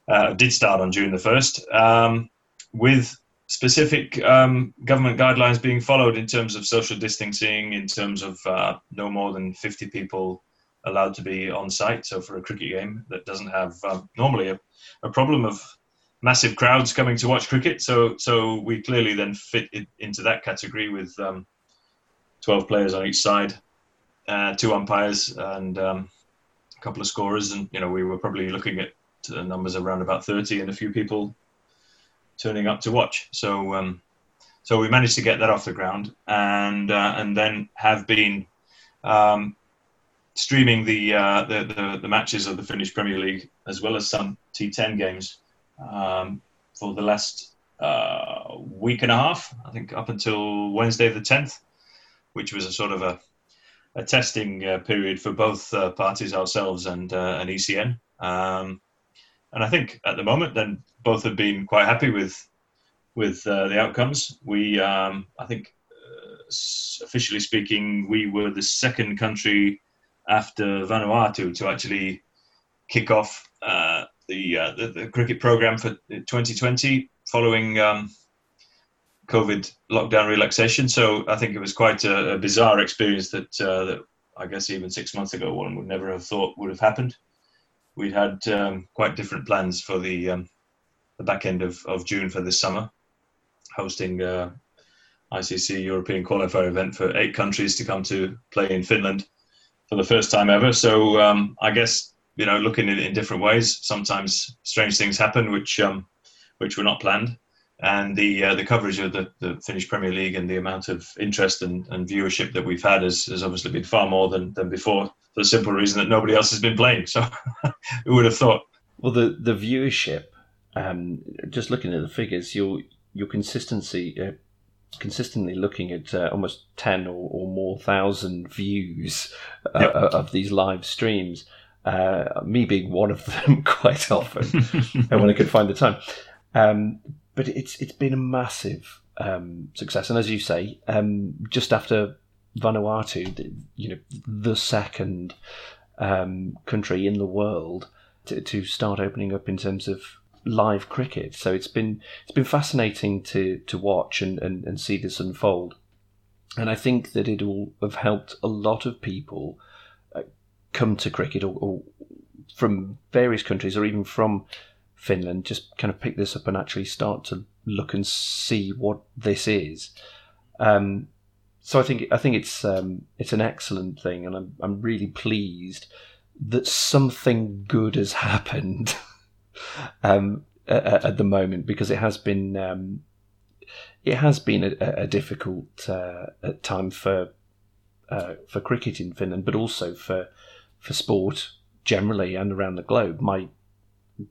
Uh, did start on June the 1st um, with specific um, government guidelines being followed in terms of social distancing, in terms of uh, no more than 50 people allowed to be on site. So for a cricket game that doesn't have um, normally a, a, problem of massive crowds coming to watch cricket, so so we clearly then fit into that category with um, 12 players on each side, uh, two umpires, and um, a couple of scorers, and you know we were probably looking at numbers around about 30 and a few people turning up to watch. So um, so we managed to get that off the ground, and uh, and then have been um, streaming the, uh, the, the the matches of the Finnish Premier League as well as some T10 games um, for the last uh, week and a half. I think up until Wednesday the 10th, which was a sort of a a testing uh, period for both uh, parties, ourselves and uh, an ECN. Um, and I think at the moment, then both have been quite happy with with uh, the outcomes. We, um, I think, uh, officially speaking, we were the second country after Vanuatu to actually kick off the, the, the cricket program for 2020 following. Um, COVID lockdown relaxation. So I think it was quite a, a bizarre experience that, uh, that I guess even six months ago one would never have thought would have happened. We'd had um, quite different plans for the um, the back end of, of June for this summer, hosting uh, ICC European qualifier event for eight countries to come to play in Finland for the first time ever. So um, I guess you know looking in, in different ways. Sometimes strange things happen which um, which were not planned and the uh, the coverage of the, the Finnish Premier League and the amount of interest and, and viewership that we've had has, has obviously been far more than, than before for the simple reason that nobody else has been playing. So who would have thought? Well, the the viewership, um, just looking at the figures, your your consistency. Uh, consistently looking at uh, almost 10 or, or, more thousand views uh, yep. of these live streams uh, me being one of them quite often when I could find the time. Um, but it's it's been a massive um, success. And as you say, um, just after Vanuatu, the, you know, the second um, country in the world to, to, start opening up in terms of live cricket. So it's been it's been fascinating to to watch and, and, and see this unfold. And I think that it will have helped a lot of people uh, come to cricket or, or from various countries or even from Finland, just kind of pick this up and actually start to look and see what this is. Um, so I think I think it's um, it's an excellent thing, and I'm I'm really pleased that something good has happened um, at, at, the moment because it has been um, it has been a, a difficult uh, time for uh, for cricket in Finland, but also for for sport generally and around the globe. My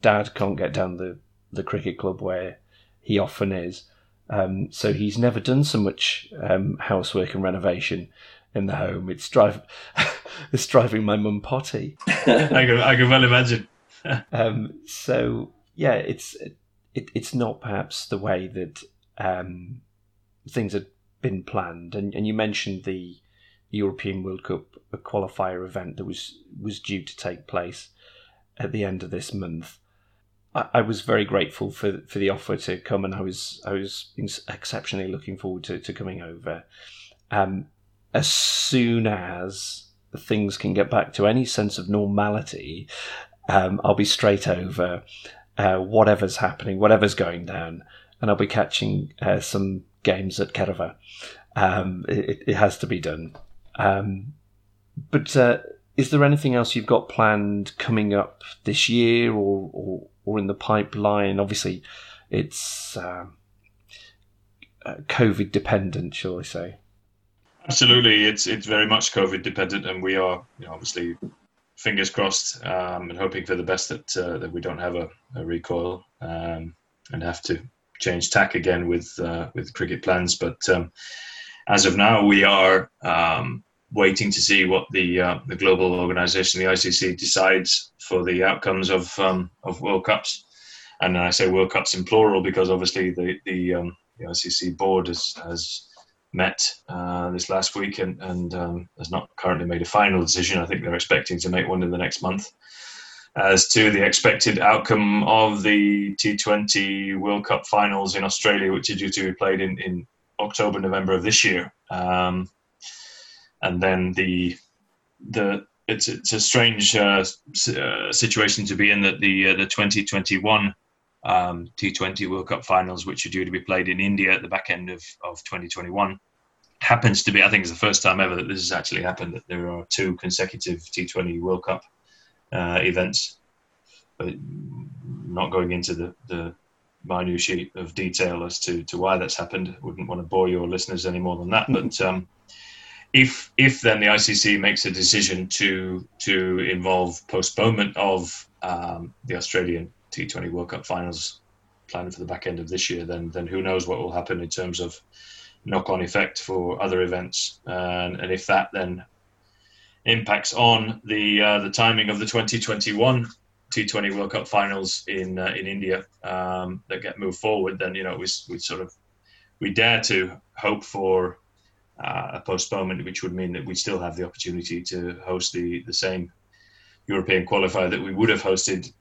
dad can't get down the, the cricket club where he often is. Um, so he's never done so much um, housework and renovation in the home. It's drive, it's driving my mum potty. I can, I can well imagine. um, so yeah, it's it, it's not perhaps the way that um, things had been planned. And, and you mentioned the European World Cup qualifier event that was was due to take place at the end of this month. I, was very grateful for for the offer to come, and I was I was exceptionally looking forward to, to coming over. Um, as soon as things can get back to any sense of normality, um, I'll be straight over. Uh, whatever's happening, whatever's going down, and I'll be catching uh, some games at Kerava. Um, it, it, has to be done. Um, but uh, is there anything else you've got planned coming up this year or or, or in the pipeline? Obviously, it's um, uh, COVID dependent, shall I say? Absolutely, it's it's very much COVID dependent, and we are you know, obviously fingers crossed um, and hoping for the best that uh, that we don't have a, a recoil um, and have to change tack again with uh, with cricket plans. But um, as of now, we are um, waiting to see what the uh, the global organisation, the ICC, decides for the outcomes of um, of World Cups. And I say World Cups in plural because obviously the the, um, the ICC board has has met uh, this last week and and um, has not currently made a final decision. I think they're expecting to make one in the next month. As to the expected outcome of the T20 World Cup finals in Australia, which are due to be played in, in October, November of this year. Um, and then the the it's it's a strange uh, uh, situation to be in that the uh, the 2021 um, T20 World Cup finals, which are due to be played in India at the back end of, of 2021, happens to be I think it's the first time ever that this has actually happened that there are two consecutive T20 World Cup uh, events. But not going into the, the minutiae of detail as to, to why that's happened. Wouldn't want to bore your listeners any more than that. But um, if if then the ICC makes a decision to to involve postponement of um, the Australian T20 World Cup finals planned for the back end of this year, then then who knows what will happen in terms of knock-on effect for other events, and, and if that then impacts on the uh, the timing of the 2021 T20 World Cup finals in uh, in India um, that get moved forward, then you know we we sort of we dare to hope for uh, a postponement, which would mean that we still have the opportunity to host the the same European qualifier that we would have hosted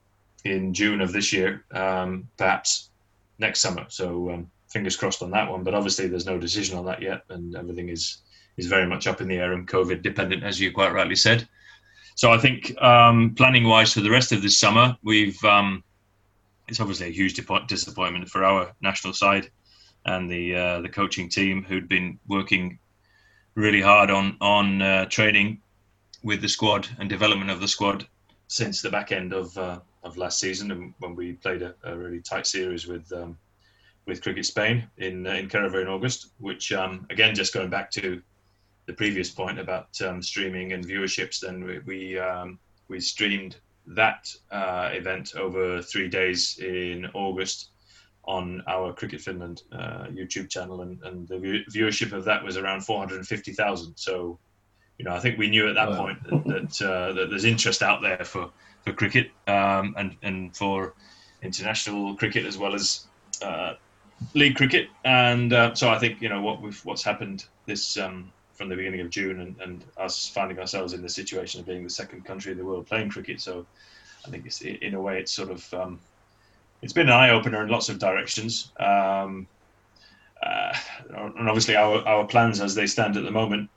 in June of this year, um, perhaps next summer. So um, fingers crossed on that one. But obviously, there's no decision on that yet, and everything is is very much up in the air and COVID dependent, as you quite rightly said. So I think um, planning wise for the rest of this summer, we've um, it's obviously a huge disappointment for our national side and the uh, the coaching team who'd been working really hard on on uh, training with the squad and development of the squad since the back end of uh, of last season and when we played a, a really tight series with um, with Cricket Spain in uh, in Kerava in August, which um, again just going back to the previous point about um, streaming and viewerships, then we we, um, we streamed that uh, event over three days in August on our Cricket Finland uh, YouTube channel, and, and the viewership of that was around 450,000. So, you know, I think we knew at that wow. point that that, uh, that, there's interest out there for for cricket um, and and for international cricket as well as uh, league cricket. And uh, so I think you know what we've what's happened this um, from the beginning of June, and, and us finding ourselves in the situation of being the second country in the world playing cricket. So I think it's in a way it's sort of um, it's been an eye opener in lots of directions. Um, uh, and obviously, our, our plans as they stand at the moment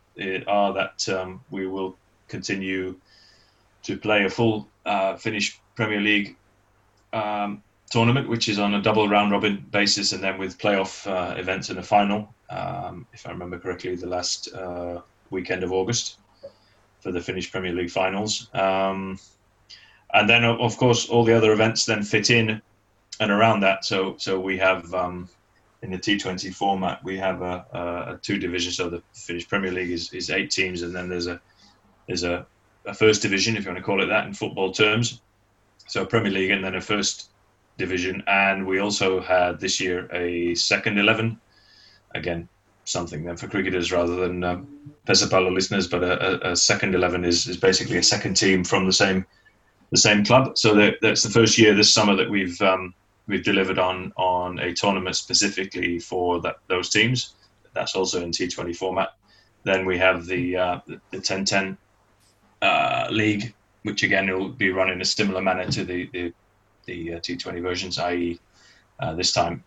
are that um, we will continue to play a full uh, Finnish Premier League um, tournament, which is on a double round robin basis, and then with playoff uh, events and a final um, if I remember correctly, the last uh, weekend of August for the Finnish Premier League finals. Um, and then, of course, all the other events then fit in and around that. So, so we have um, in the T20 format, we have a, a, a, two divisions. So the Finnish Premier League is, is eight teams, and then there's a there's a, a first division, if you want to call it that, in football terms. So a Premier League, and then a first division, and we also had this year a second eleven again something then for cricketers rather than Pesapallo listeners, but a, a, second eleven is, is basically a second team from the same the same club. So that, that's the first year this summer that we've um, we've delivered on on a tournament specifically for that those teams. That's also in T20 format. Then we have the uh, the 10-10 uh, league, which again will be run in a similar manner to the the, the uh, T20 versions, i.e. Uh, this time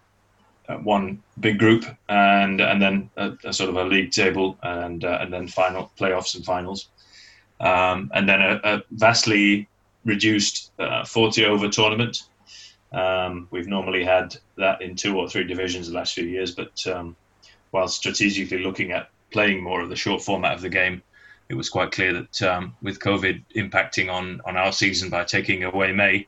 uh, one big group and and then a, a sort of a league table and uh, and then final playoffs and finals, um, and then a, a vastly reduced uh, 40 over tournament. Um, we've normally had that in two or three divisions the last few years, but um, while strategically looking at playing more of the short format of the game, it was quite clear that um, with COVID impacting on on our season by taking away May,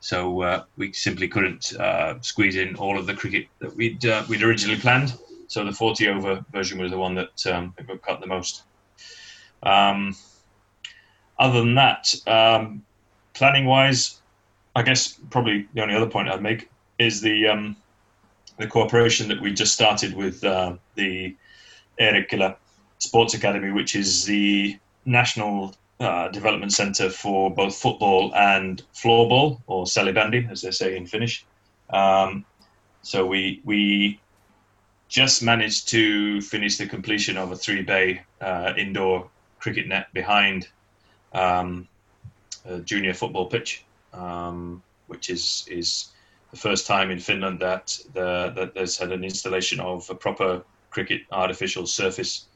so uh, we simply couldn't uh, squeeze in all of the cricket that we'd uh, we'd originally planned. So the 40 over version was the one that, um, got cut the most. Um, other than that, um, planning wise, I guess probably the only other point I'd make is the um, the cooperation that we just started with uh, the Eerikkilä Sports Academy, which is the national uh, development center for both football and floorball, or salibändi, as they say in Finnish. Um, so we we just managed to finish the completion of a three bay uh, indoor cricket net behind um, a junior football pitch, um, which is is the first time in Finland that the, that there's had an installation of a proper cricket artificial surface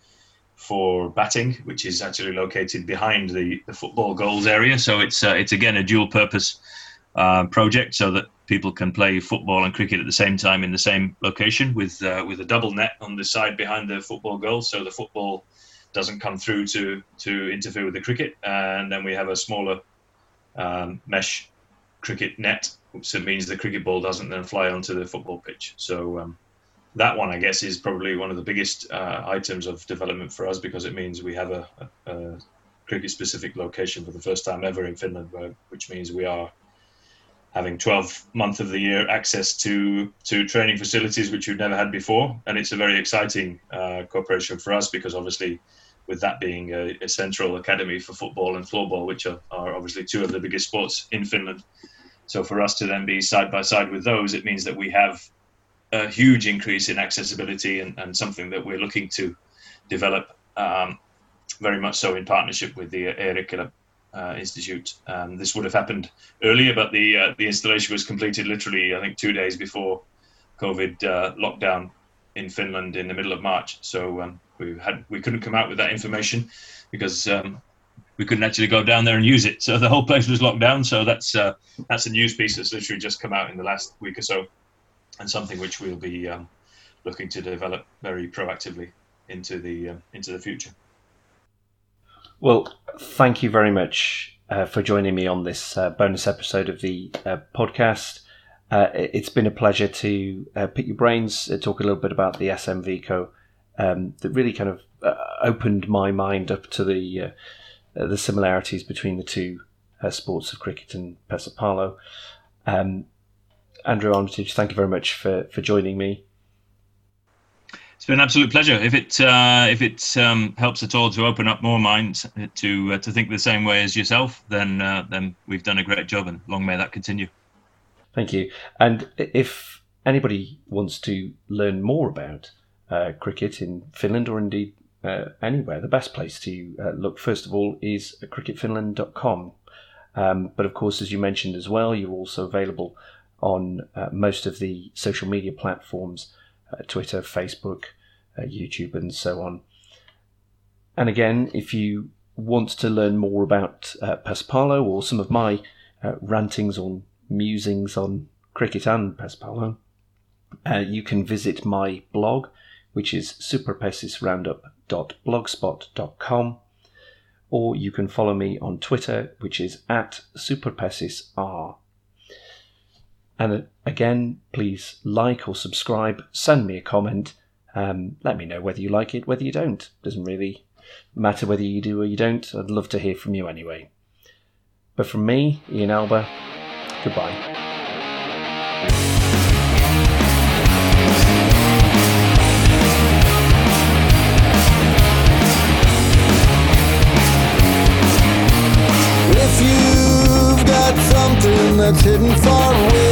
for batting, which is actually located behind the, the football goals area. So it's uh, it's again a dual purpose uh, project, so that people can play football and cricket at the same time in the same location with uh, with a double net on the side behind the football goal, so the football doesn't come through to to interfere with the cricket, and then we have a smaller um, mesh cricket net, which means the cricket ball doesn't then fly onto the football pitch. So um, that one, I guess, is probably one of the biggest uh, items of development for us because it means we have a, a, a cricket-specific location for the first time ever in Finland, which means we are having 12 months of the year access to to training facilities which we've never had before, and it's a very exciting uh, cooperation for us because obviously with that being a, a, central academy for football and floorball, which are, are obviously two of the biggest sports in Finland. So for us to then be side by side with those, it means that we have a huge increase in accessibility and, and something that we're looking to develop um, very much so in partnership with the Eerikkilä uh, Institute. Um, this would have happened earlier, but the uh, the installation was completed literally, I think, two days before COVID uh, lockdown in Finland in the middle of March. So um, we had we couldn't come out with that information because um, we couldn't actually go down there and use it. So the whole place was locked down. So that's uh, that's a news piece that's literally just come out in the last week or so, and something which we'll be um, looking to develop very proactively into the uh, into the future. Well, thank you very much uh, for joining me on this uh, bonus episode of the uh, podcast. Uh, it's been a pleasure to uh, pick your brains, talk a little bit about the SMVCO um, that really kind of opened my mind up to the the similarities between the two sports of cricket and Pesäpallo. Um, Andrew Armitage, thank you very much for, for joining me. It's been an absolute pleasure. If it uh, if it um, helps at all to open up more minds to uh, to think the same way as yourself, then uh, then we've done a great job, and long may that continue. Thank you. And if anybody wants to learn more about uh, cricket in Finland or indeed uh, anywhere, the best place to uh, look first of all is cricketfinland.com. Um, but of course, as you mentioned as well, you're also available on most of the social media platforms uh, Twitter, Facebook, uh, YouTube, and so on. And again, if you want to learn more about uh, Pesäpallo or some of my uh, rantings or musings on cricket and Pesäpallo, uh, you can visit my blog, which is superpesisroundup.blogspot.com, or you can follow me on Twitter, which is at superpesisr. And again, please like or subscribe, send me a comment. Um, let me know whether you like it, whether you don't. Doesn't really matter whether you do or you don't. I'd love to hear from you anyway. But from me, Ian Alba, goodbye. If you've got something that's hidden far away